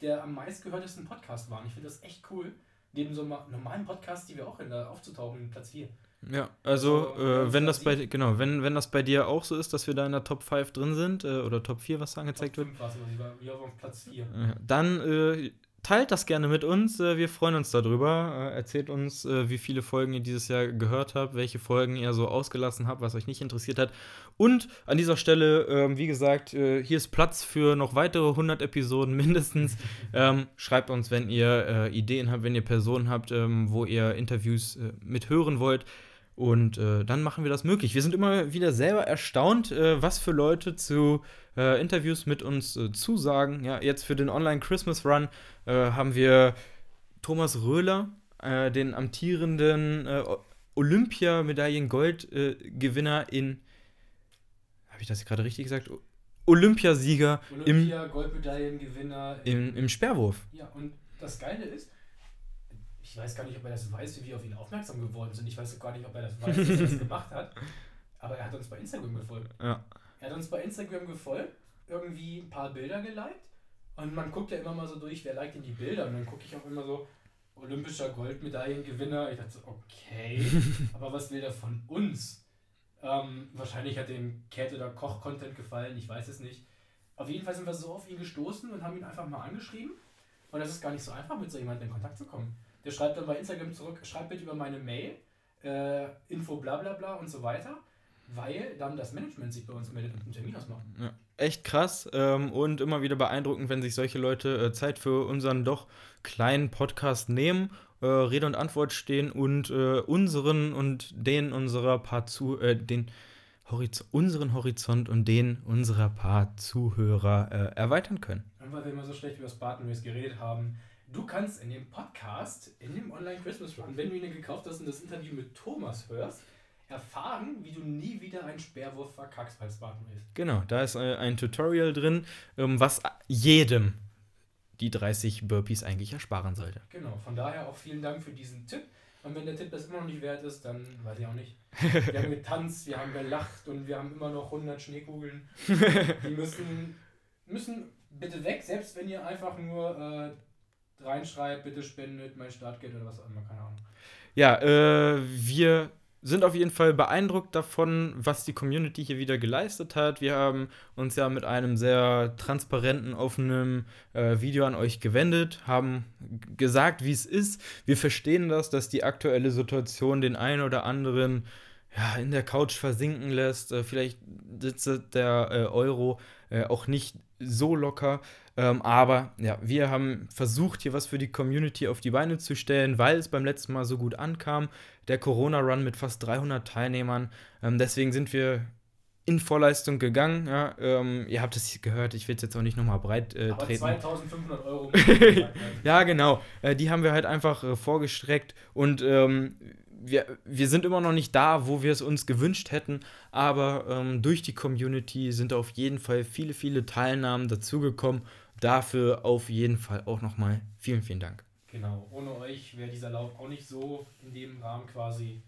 der am meistgehörtesten Podcast waren. Ich finde das echt cool. Neben so ma- normalen Podcasts, die wir auch in der aufzutauchen, in Platz 4. Ja, also Also, wenn äh, wenn da das bei genau, wenn, wenn das bei dir auch so ist, dass wir da in der Top 5 drin sind äh, oder Top 4, was da angezeigt Top wird, 5 war es, aber sie war- wir waren auf Platz 4. äh, dann äh, teilt das gerne mit uns. Äh, wir freuen uns darüber. Äh, erzählt uns, äh, wie viele Folgen ihr dieses Jahr gehört habt, welche Folgen ihr so ausgelassen habt, was euch nicht interessiert hat. Und an dieser Stelle, ähm, wie gesagt, hier ist Platz für noch weitere 100 Episoden mindestens. ähm, schreibt uns, wenn ihr Ideen habt, wenn ihr Personen habt, ähm, wo ihr Interviews äh, mithören wollt. Und äh, dann machen wir das möglich. Wir sind immer wieder selber erstaunt, äh, was für Leute zu äh, Interviews mit uns äh, zusagen. Ja, jetzt für den Online Christmas Run äh, haben wir Thomas Röhler, äh, den amtierenden äh, Olympiamedaillen-Gold-Gewinner in. Habe ich das gerade richtig gesagt? Olympiasieger im, Olympia, Goldmedaillengewinner. im, im Sperrwurf. Ja, und das Geile ist, ich weiß gar nicht, ob er das weiß, wie wir auf ihn aufmerksam geworden sind. Ich weiß gar nicht, ob er das weiß, dass er das gemacht hat. Aber er hat uns bei Instagram gefolgt. Ja. Er hat uns bei Instagram gefolgt, irgendwie ein paar Bilder geliked. Und man guckt ja immer mal so durch, wer liked denn die Bilder. Und dann gucke ich auch immer so, olympischer Goldmedaillengewinner. Ich dachte so, okay, aber was will der von uns? Ähm, wahrscheinlich hat dem Cat- oder Koch-Content gefallen, ich weiß es nicht. Auf jeden Fall sind wir so auf ihn gestoßen und haben ihn einfach mal angeschrieben. Und das ist gar nicht so einfach, mit so jemandem in Kontakt zu kommen. Der schreibt dann bei Instagram zurück, schreibt bitte über meine Mail, äh, Info bla bla bla und so weiter, weil dann das Management sich bei uns meldet und einen Termin ausmacht. Echt krass ähm, und immer wieder beeindruckend, wenn sich solche Leute äh, Zeit für unseren doch kleinen Podcast nehmen, äh, Rede und Antwort stehen und äh, unseren und den unserer paar zu äh, den Horiz unseren Horizont und den unserer paar Zuhörer äh, erweitern können. Und weil wir immer so schlecht über Spartan Race geredet haben, du kannst in dem Podcast, in dem Online Christmas Run, wenn du ihn gekauft hast und das Interview mit Thomas hörst, erfahren, wie du nie wieder einen Sperrwurf verkackst bei Spartan Race. Genau, da ist äh, ein Tutorial drin, ähm, was jedem die 30 Burpees eigentlich ersparen sollte. Genau, von daher auch vielen Dank für diesen Tipp. Und wenn der Tipp das immer noch nicht wert ist, dann weiß ich auch nicht. Wir haben getanzt, wir haben gelacht und wir haben immer noch 100 Schneekugeln. Die müssen, müssen bitte weg, selbst wenn ihr einfach nur äh, reinschreibt, bitte spendet mein Startgeld oder was auch immer, keine Ahnung. Ja, äh, wir sind auf jeden Fall beeindruckt davon, was die Community hier wieder geleistet hat. Wir haben uns ja mit einem sehr transparenten, offenen äh, Video an euch gewendet, haben gesagt, wie es ist. Wir verstehen das, dass die aktuelle Situation den einen oder anderen ja, in der Couch versinken lässt. Äh, vielleicht sitzt der äh, Euro äh, auch nicht so locker. Ähm, aber ja, wir haben versucht, hier was für die Community auf die Beine zu stellen, weil es beim letzten Mal so gut ankam. Der Corona-Run mit fast 300 Teilnehmern. Ähm, deswegen sind wir in Vorleistung gegangen. Ja, ähm, ihr habt es gehört, ich will es jetzt auch nicht nochmal breit äh, Aber treten. 2500 Euro. Ja, genau. Äh, die haben wir halt einfach äh, vorgestreckt und ähm, wir, wir sind immer noch nicht da, wo wir es uns gewünscht hätten, aber ähm, durch die Community sind auf jeden Fall viele, viele Teilnahmen dazugekommen. Dafür auf jeden Fall auch nochmal vielen, vielen Dank. Genau, ohne euch wäre dieser Lauf auch nicht so in dem Rahmen quasi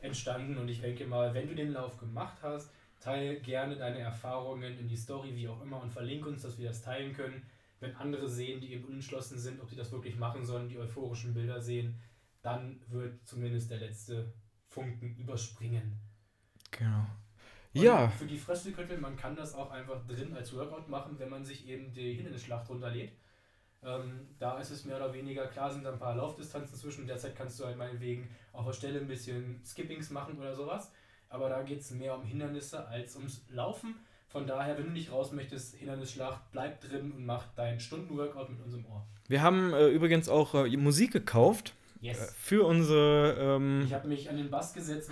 entstanden. Und ich denke mal, wenn du den Lauf gemacht hast, teile gerne deine Erfahrungen in die Story, wie auch immer, und verlinke uns, dass wir das teilen können. Wenn andere sehen, die eben unentschlossen sind, ob sie das wirklich machen sollen, die euphorischen Bilder sehen, dann wird zumindest der letzte Funken überspringen. Genau. Und Ja, Für die Fröstelköttel, man kann das auch einfach drin als Workout machen, wenn man sich eben die Hindernisschlacht runterlädt. Ähm, da ist es mehr oder weniger, klar sind da ein paar Laufdistanzen zwischen, derzeit kannst du halt meinetwegen auf der Stelle ein bisschen Skippings machen oder sowas. Aber da geht es mehr um Hindernisse als ums Laufen. Von daher, wenn du nicht raus möchtest, Hindernisschlacht, bleib drin und mach dein Stundenworkout mit unserem Ohr. wir haben äh, übrigens auch äh, Musik gekauft Yes. für unsere. Ähm, Ich habe mich an den Bass gesetzt.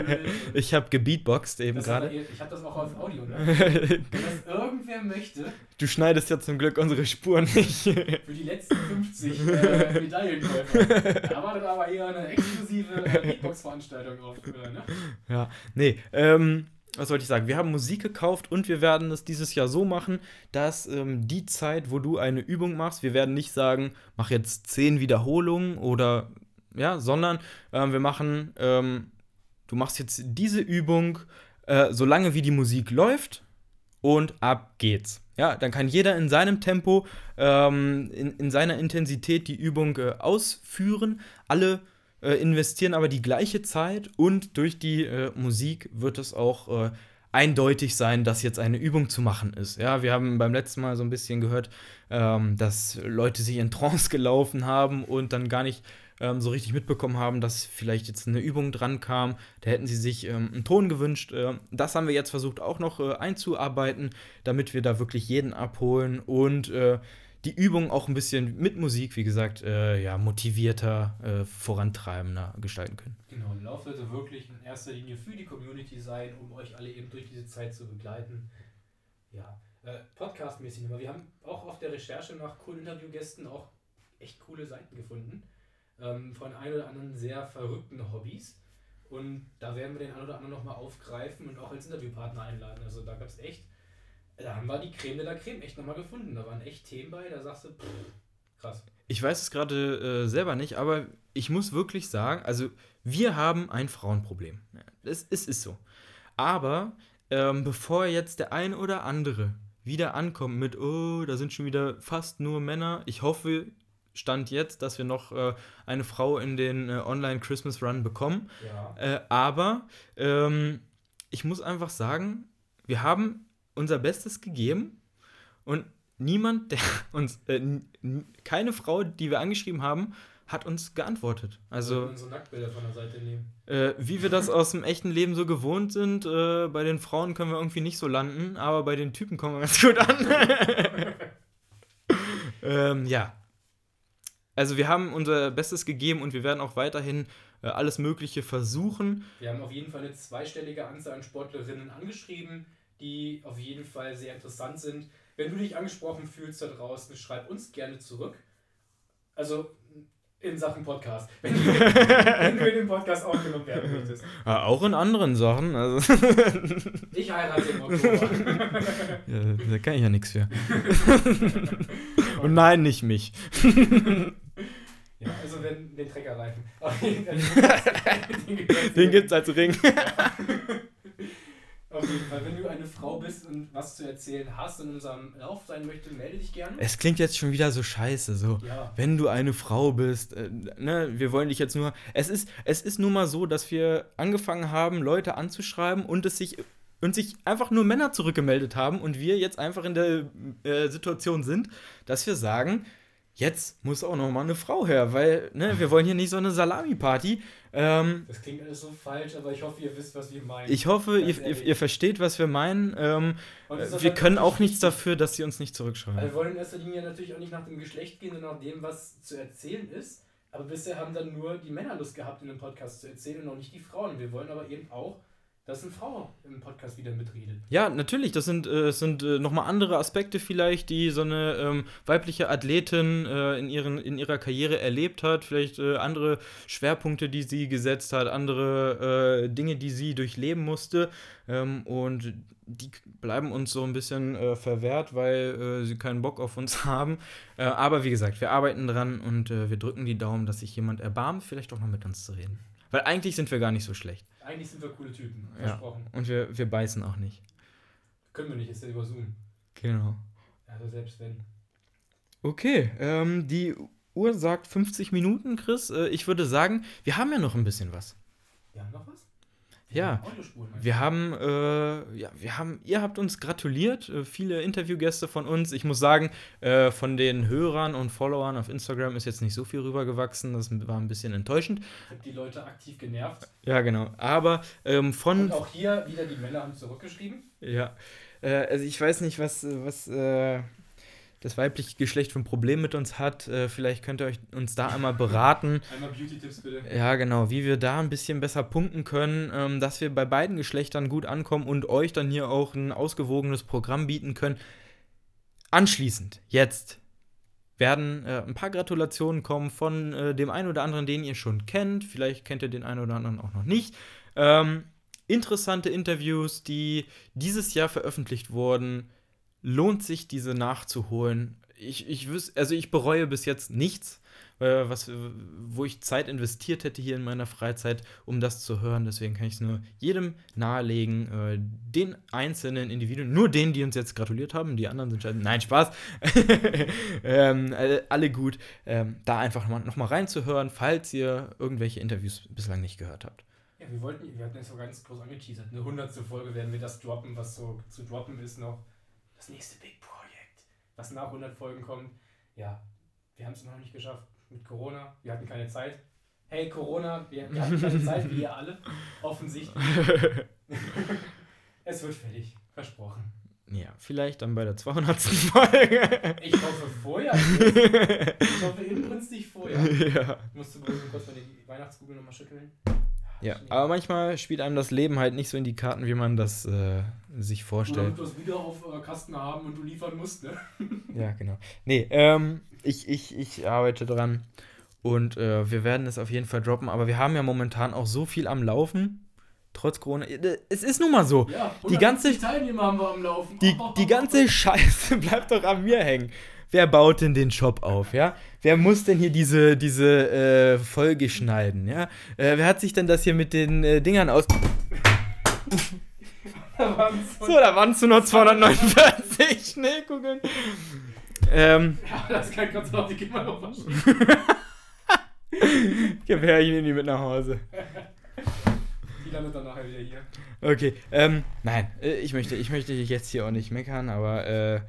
ich habe gebeatboxt eben gerade. ich habe das auch auf Audio, ne? Wenn das irgendwer möchte, du schneidest ja zum Glück unsere Spuren nicht. für die letzten 50 äh, Medaillenkäufer. Da wartet aber eher eine exklusive äh, Beatbox-Veranstaltung auf. Äh, ne? Ja, nee, ähm, was wollte ich sagen? Wir haben Musik gekauft und wir werden es dieses Jahr so machen, dass ähm, die Zeit, wo du eine Übung machst, wir werden nicht sagen, mach jetzt zehn Wiederholungen oder ja, sondern ähm, wir machen, ähm, du machst jetzt diese Übung äh, so lange wie die Musik läuft und ab geht's. Ja, dann kann jeder in seinem Tempo, ähm, in, in seiner Intensität die Übung äh, ausführen. Alle äh, investieren aber die gleiche Zeit und durch die äh, Musik wird es auch äh, eindeutig sein, dass jetzt eine Übung zu machen ist. Ja, wir haben beim letzten Mal so ein bisschen gehört, ähm, dass Leute sich in Trance gelaufen haben und dann gar nicht ähm, so richtig mitbekommen haben, dass vielleicht jetzt eine Übung dran kam. Da hätten sie sich ähm, einen Ton gewünscht. Äh, das haben wir jetzt versucht auch noch äh, einzuarbeiten, damit wir da wirklich jeden abholen und äh, die Übung auch ein bisschen mit Musik, wie gesagt, äh, ja, motivierter, äh, vorantreibender gestalten können. Genau, Lauf sollte wirklich in erster Linie für die Community sein, um euch alle eben durch diese Zeit zu begleiten. Ja, äh, Podcast-mäßig nochmal. Wir haben auch auf der Recherche nach coolen Interviewgästen auch echt coole Seiten gefunden. Ähm, von ein oder anderen sehr verrückten Hobbys. Und da werden wir den einen oder anderen nochmal aufgreifen und auch als Interviewpartner einladen. Also da gab es echt, da haben wir die Creme de la Creme echt nochmal gefunden. Da waren echt Themen bei, da sagst du, pff, krass. Ich weiß es gerade äh, selber nicht, aber ich muss wirklich sagen, also wir haben ein Frauenproblem. Ja, Es, es ist so. Aber ähm, bevor jetzt der ein oder andere wieder ankommt mit, oh, da sind schon wieder fast nur Männer, ich hoffe, Stand jetzt, dass wir noch äh, eine Frau in den äh, Online Christmas Run bekommen. Ja. Äh, aber ähm, ich muss einfach sagen, wir haben unser Bestes gegeben und niemand, der uns, äh, keine Frau, die wir angeschrieben haben, hat uns geantwortet. Also, unsere Nacktbilder von der Seite nehmen. äh, wie wir das aus dem echten Leben so gewohnt sind, äh, bei den Frauen können wir irgendwie nicht so landen, aber bei den Typen kommen wir ganz gut an. ähm, ja. Also, wir haben unser Bestes gegeben und wir werden auch weiterhin äh, alles Mögliche versuchen. Wir haben auf jeden Fall eine zweistellige Anzahl an Sportlerinnen angeschrieben, die auf jeden Fall sehr interessant sind. Wenn du dich angesprochen fühlst da draußen, schreib uns gerne zurück. Also in Sachen Podcast. Wenn du, wenn du in den Podcast aufgenommen werden möchtest. Ja, auch in anderen Sachen. Also, Ich heirate im Oktober. ja, da kann ich ja nichts für. Und nein, nicht mich. ja, also wenn den Treckerreifen. Den gibt's- Den gibt's als Ring. Auf jeden Fall, wenn du eine Frau bist und was zu erzählen hast und in unserem Lauf sein möchtest, melde dich gerne. Es klingt jetzt schon wieder so scheiße, so. Ja. Wenn du eine Frau bist, äh, ne, wir wollen dich jetzt nur. Es ist, es ist nun mal so, dass wir angefangen haben, Leute anzuschreiben und es sich und sich einfach nur Männer zurückgemeldet haben und wir jetzt einfach in der äh, Situation sind, dass wir sagen, jetzt muss auch noch mal eine Frau her, weil ne, wir wollen hier nicht so eine Salami-Party. Ähm, Das klingt alles so falsch, aber ich hoffe, ihr wisst, was wir meinen. ich hoffe, ihr, ihr, ihr versteht, was wir meinen. Ähm, wir können auch nichts dafür, dass sie uns nicht zurückschreiben. Also wir wollen in erster Linie natürlich auch nicht nach dem Geschlecht gehen, sondern nach dem, was zu erzählen ist. Aber bisher haben dann nur die Männer Lust gehabt, in einem Podcast zu erzählen und noch nicht die Frauen. Wir wollen aber eben auch dass eine Frau im Podcast wieder mitredet. Ja, natürlich. Das sind, äh, sind äh, nochmal andere Aspekte vielleicht, die so eine ähm, weibliche Athletin äh, in, ihren, in ihrer Karriere erlebt hat. Vielleicht äh, andere Schwerpunkte, die sie gesetzt hat, andere äh, Dinge, die sie durchleben musste. Ähm, und die bleiben uns so ein bisschen äh, verwehrt, weil äh, sie keinen Bock auf uns haben. Aber wie gesagt, wir arbeiten dran und wir drücken die Daumen, dass sich jemand erbarmt, vielleicht auch noch mit uns zu reden. Weil eigentlich sind wir gar nicht so schlecht. Eigentlich sind wir coole Typen, Ja. versprochen. Und wir, wir beißen auch nicht. Können wir nicht, ist ja über Zoom. Genau. Also selbst wenn. Okay, ähm, die Uhr sagt 50 Minuten, Chris. Äh, ich würde sagen, wir haben ja noch ein bisschen was. Wir haben noch was? Ja. Wir haben, äh, ja, wir haben, ihr habt uns gratuliert, äh, viele Interviewgäste von uns. Ich muss sagen, äh, von den Hörern und Followern auf Instagram ist jetzt nicht so viel rübergewachsen. Das war ein bisschen enttäuschend. Ich hab die Leute aktiv genervt. Ja, genau. Aber ähm, von Und auch hier wieder die Männer haben zurückgeschrieben. Ja, äh, also ich weiß nicht, was, was äh, das weibliche Geschlecht für ein Problem mit uns hat. Äh, vielleicht könnt ihr euch uns da einmal beraten. Einmal Beauty-Tipps bitte. Ja, genau, wie wir da ein bisschen besser punkten können, ähm, dass wir bei beiden Geschlechtern gut ankommen und euch dann hier auch ein ausgewogenes Programm bieten können. Anschließend, jetzt werden äh, ein paar Gratulationen kommen von äh, dem einen oder anderen, den ihr schon kennt. Vielleicht kennt ihr den einen oder anderen auch noch nicht. Ähm, interessante Interviews, die dieses Jahr veröffentlicht wurden. Lohnt sich, diese nachzuholen. Ich, ich wüs also ich bereue bis jetzt nichts, äh, was, wo ich Zeit investiert hätte hier in meiner Freizeit, um das zu hören. Deswegen kann ich es nur jedem nahelegen, äh, den einzelnen Individuen, nur denen, die uns jetzt gratuliert haben, die anderen sind scheiße. Nein, Spaß. ähm, alle, gut. Ähm, da einfach nochmal noch mal reinzuhören, falls ihr irgendwelche Interviews bislang nicht gehört habt. Ja, wir wollten, wir hatten jetzt so ganz groß angeteasert. Eine hundertste Folge werden wir das droppen, was so zu droppen ist noch. Das nächste Big Project, was nach 100 Folgen kommt. Ja, wir haben es noch nicht geschafft mit Corona. Wir hatten keine Zeit. Hey Corona, wir, wir hatten keine Zeit, wie ihr alle. Offensichtlich. es wird fertig. Versprochen. Ja, vielleicht dann bei der 200. Folge. Ich hoffe vorher. Ich hoffe inbrünstig vorher. ja. Musst du kurz mal die Weihnachtskugel nochmal schütteln? Ja, aber manchmal spielt einem das Leben halt nicht so in die Karten, wie man das äh, sich Oder vorstellt. damit wir es wieder auf äh, Kasten haben und du liefern musst, ne? Ja, genau. Nee, ähm, ich, ich, ich arbeite dran und äh, wir werden es auf jeden Fall droppen, aber wir haben ja momentan auch so viel am Laufen, trotz Corona. Äh, Es ist nun mal so. Ja, Die ganze- 150 Teilnehmer haben wir am Laufen. Die, die ganze Scheiße bleibt doch an mir hängen. Wer baut denn den Shop auf, ja? Wer muss denn hier diese, diese äh, Folge schneiden, ja? Äh, wer hat sich denn das hier mit den äh, Dingern aus... So, da waren es nur noch 249 Schneekugeln. Ähm, Ja, das kann Gott sei Dank, die gehen wir noch waschen. gewähr ich nehme die mit nach Hause. Die landet dann nachher wieder hier. Okay, ähm, nein, äh, ich möchte, ich möchte jetzt hier auch nicht meckern, aber äh,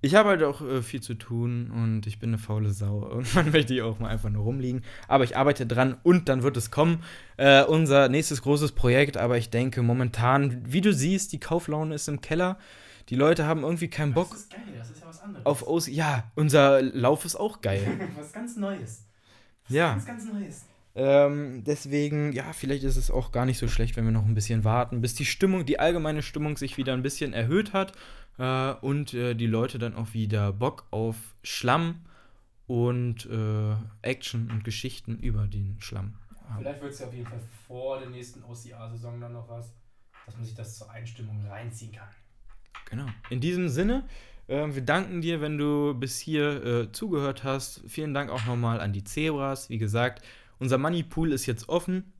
ich habe halt auch äh, viel zu tun und ich bin eine faule Sau. Und man möchte hier auch mal einfach nur rumliegen. Aber ich arbeite dran und dann wird es kommen. Äh, unser nächstes großes Projekt, aber ich denke momentan, wie du siehst, die Kauflaune ist im Keller. Die Leute haben irgendwie keinen Bock Das ist geil, das ist ja was anderes. auf OC. Ja, unser Lauf ist auch geil. was ganz Neues. Was Ja. Ganz, ganz Neues. Ähm, deswegen, ja, vielleicht ist es auch gar nicht so schlecht, wenn wir noch ein bisschen warten, bis die Stimmung, die allgemeine Stimmung sich wieder ein bisschen erhöht hat äh, und äh, die Leute dann auch wieder Bock auf Schlamm und äh, Action und Geschichten über den Schlamm haben. Vielleicht wird es ja auf jeden Fall vor der nächsten OCA-Saison dann noch was, dass man sich das zur Einstimmung reinziehen kann. Genau. In diesem Sinne, äh, wir danken dir, wenn du bis hier äh, zugehört hast. Vielen Dank auch nochmal an die Zebras. Wie gesagt, unser Moneypool ist jetzt offen.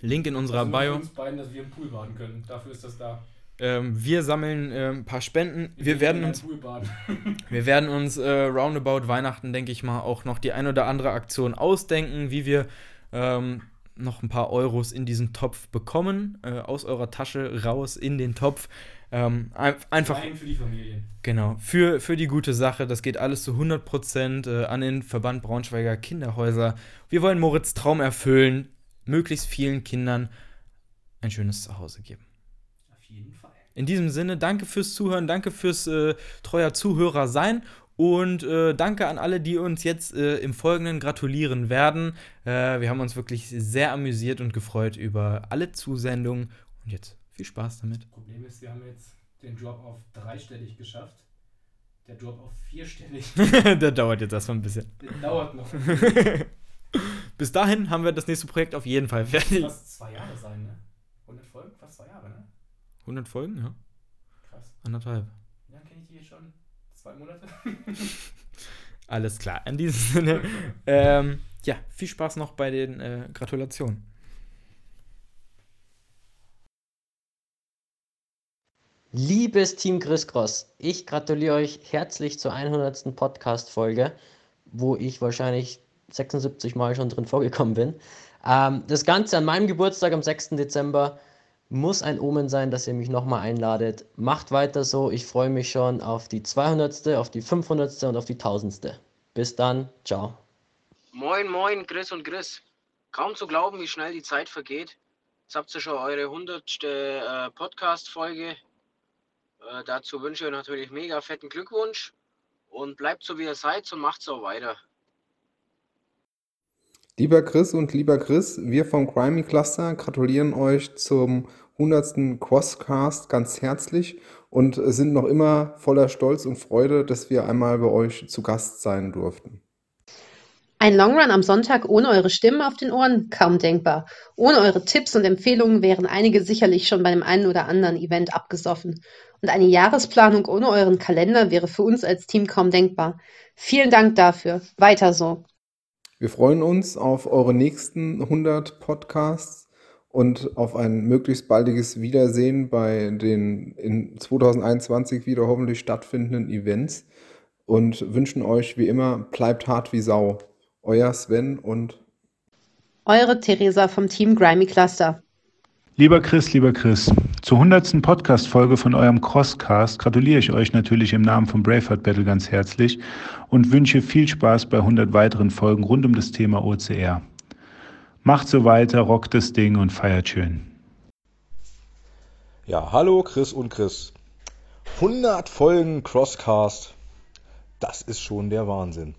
Link in unserer also Bio. uns beiden, dass wir im Pool baden können. Dafür ist das da. Ähm, wir sammeln äh, ein paar Spenden. Wir gehen werden uns, Pool wir werden uns äh, roundabout Weihnachten, denke ich mal, auch noch die ein oder andere Aktion ausdenken, wie wir ähm, noch ein paar Euros in diesen Topf bekommen, äh, aus eurer Tasche raus in den Topf. Ähm, ein, einfach Rein für die Familien. Genau, für, für die gute Sache. Das geht alles zu 100% äh, an den Verband Braunschweiger Kinderhäuser. Wir wollen Moritz Traum erfüllen, möglichst vielen Kindern ein schönes Zuhause geben. Auf jeden Fall. In diesem Sinne, danke fürs Zuhören, danke fürs äh, treuer Zuhörer sein und äh, danke an alle, die uns jetzt äh, im Folgenden gratulieren werden. Äh, wir haben uns wirklich sehr amüsiert und gefreut über alle Zusendungen Und jetzt viel Spaß damit. Problem ist, wir haben jetzt den Drop auf dreistellig geschafft. Der Drop auf vierstellig. der dauert jetzt erstmal ein bisschen. Der dauert noch. Bis dahin haben wir das nächste Projekt auf jeden Fall fertig. Fast zwei Jahre sein, ne? 100 Folgen? Fast zwei Jahre, ne? 100 Folgen, ja. Krass. Anderthalb. Ja, kenne ich die jetzt schon zwei Monate. Alles klar. In diesem Sinne, ähm, ja, viel Spaß noch bei den äh, Gratulationen. Liebes Team Chris Cross, ich gratuliere euch herzlich zur 100. Podcast-Folge, wo ich wahrscheinlich 76 Mal schon drin vorgekommen bin. Ähm, das Ganze an meinem Geburtstag am 6. Dezember muss ein Omen sein, dass ihr mich nochmal einladet. Macht weiter so, ich freue mich schon auf die 200., auf die 500. und auf die 1000. Bis dann, ciao. Moin, moin, Chris und Chris. Kaum zu glauben, wie schnell die Zeit vergeht. Jetzt habt ihr schon eure 100. Äh, Podcast-Folge. Äh, dazu wünsche ich euch natürlich mega fetten Glückwunsch und bleibt so, wie ihr seid und macht so weiter. Lieber Chris und lieber Chris, wir vom Crimey Cluster gratulieren euch zum 100. Crosscast ganz herzlich und sind noch immer voller Stolz und Freude, dass wir einmal bei euch zu Gast sein durften. Ein Longrun am Sonntag ohne eure Stimmen auf den Ohren? Kaum denkbar. Ohne eure Tipps und Empfehlungen wären einige sicherlich schon bei dem einen oder anderen Event abgesoffen. Und eine Jahresplanung ohne euren Kalender wäre für uns als Team kaum denkbar. Vielen Dank dafür. Weiter so. Wir freuen uns auf eure nächsten 100 Podcasts und auf ein möglichst baldiges Wiedersehen bei den in 2021 wieder hoffentlich stattfindenden Events und wünschen euch wie immer, bleibt hart wie Sau. Euer Sven und Eure Theresa vom Team Grimy Cluster. Lieber Chris, lieber Chris, zur 100. Podcast-Folge von eurem Crosscast gratuliere ich euch natürlich im Namen von Braveheart Battle ganz herzlich und wünsche viel Spaß bei 100 weiteren Folgen rund um das Thema OCR. Macht so weiter, rockt das Ding und feiert schön. Ja, hallo Chris und Chris. 100 Folgen Crosscast, das ist schon der Wahnsinn.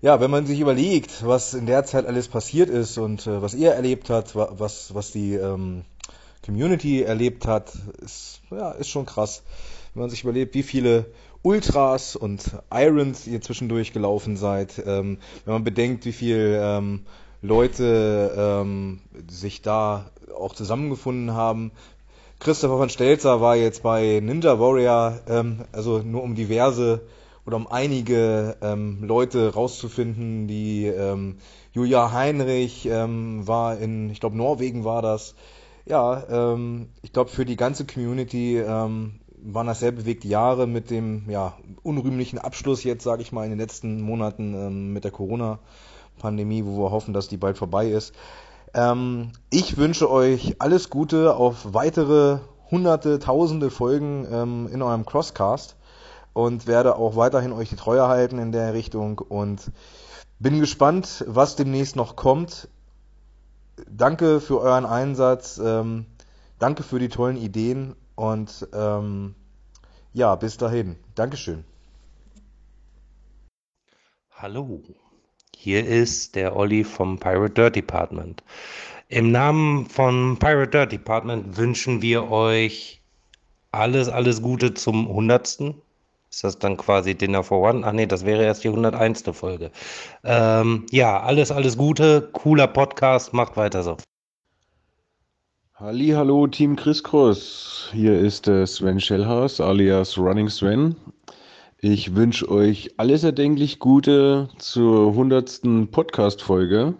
Ja, wenn man sich überlegt, was in der Zeit alles passiert ist und äh, was ihr erlebt habt, was, was die ähm, Community erlebt hat, ist, ja, ist schon krass. Wenn man sich überlegt, wie viele Ultras und Irons ihr zwischendurch gelaufen seid, ähm, wenn man bedenkt, wie viele ähm, Leute ähm, sich da auch zusammengefunden haben. Christopher von Stelzer war jetzt bei Ninja Warrior, ähm, also nur um diverse oder um einige ähm, Leute rauszufinden, die ähm, Julia Heinrich ähm, war in, ich glaube Norwegen war das. Ja, ähm, ich glaube für die ganze Community ähm, waren das sehr bewegte Jahre mit dem ja, unrühmlichen Abschluss jetzt, sage ich mal, in den letzten Monaten ähm, mit der Corona-Pandemie, wo wir hoffen, dass die bald vorbei ist. Ähm, ich wünsche euch alles Gute auf weitere hunderte, tausende Folgen ähm, in eurem Crosscast und werde auch weiterhin euch die Treue halten in der Richtung und bin gespannt, was demnächst noch kommt. Danke für euren Einsatz, ähm, danke für die tollen Ideen und ähm, ja, bis dahin. Dankeschön. Hallo, hier ist der Olli vom Pirate Dirt Department. Im Namen von Pirate Dirt Department wünschen wir euch alles, alles Gute zum 100. Ist das dann quasi Dinner for One? Ach nee, das wäre erst die 101. Folge. Ähm, ja, alles, alles Gute. Cooler Podcast. Macht weiter so. Hallo, Team Chris Cross. Hier ist der Sven Schellhaus alias Running Sven. Ich wünsche euch alles erdenklich Gute zur 100. Podcast-Folge.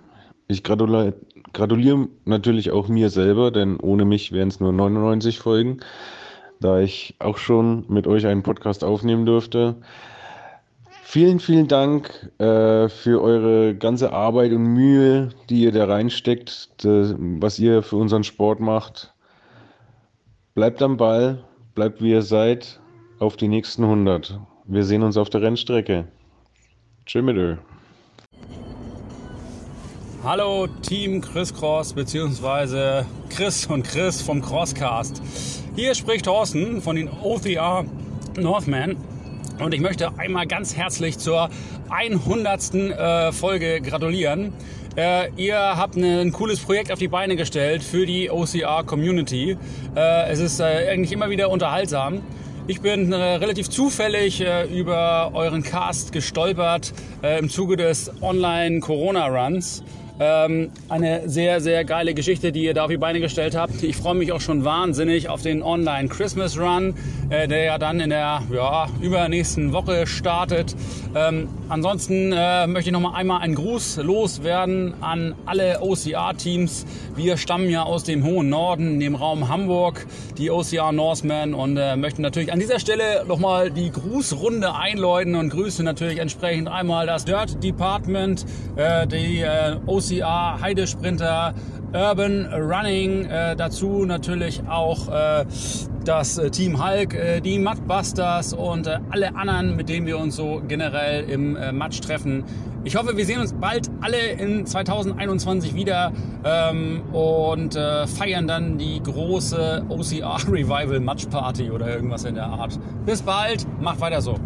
Ich gratuliere, gratuliere natürlich auch mir selber, denn ohne mich wären es nur 99 Folgen da ich auch schon mit euch einen Podcast aufnehmen durfte. Vielen, vielen Dank äh, für eure ganze Arbeit und Mühe, die ihr da reinsteckt, das, was ihr für unseren Sport macht. Bleibt am Ball, bleibt wie ihr seid, auf die nächsten 100. Wir sehen uns auf der Rennstrecke. Tschüss mit euch. Hallo Team Chris Cross beziehungsweise Chris und Chris vom Crosscast. Hier spricht Thorsten von den OCR Northmen und ich möchte einmal ganz herzlich zur 100. Äh, Folge gratulieren. Äh, ihr habt ne, ein cooles Projekt auf die Beine gestellt für die OCR Community. Äh, es ist eigentlich immer wieder unterhaltsam. Ich bin äh, relativ zufällig äh, über euren Cast gestolpert äh, im Zuge des Online-Corona-Runs. Ähm, eine sehr, sehr geile Geschichte, die ihr da auf die Beine gestellt habt. Ich freue mich auch schon wahnsinnig auf den Online Christmas Run, äh, der ja dann in der ja, übernächsten Woche startet. Ähm, ansonsten äh, möchte ich noch mal einmal einen Gruß loswerden an alle OCR-Teams. Wir stammen ja aus dem hohen Norden, dem Raum Hamburg, die OCR Norsemen und äh, möchten natürlich an dieser Stelle noch mal die Grußrunde einläuten und grüße natürlich entsprechend einmal das Dirt Department, äh, die äh, OCR Heidesprinter, Urban Running, äh, dazu natürlich auch äh, das äh, Team Hulk, äh, die Mudbusters und äh, alle anderen, mit denen wir uns so generell im äh, Match treffen. Ich hoffe, wir sehen uns bald alle in 2021 wieder ähm, und äh, feiern dann die große OCR Revival Match Party oder irgendwas in der Art. Bis bald, macht weiter so.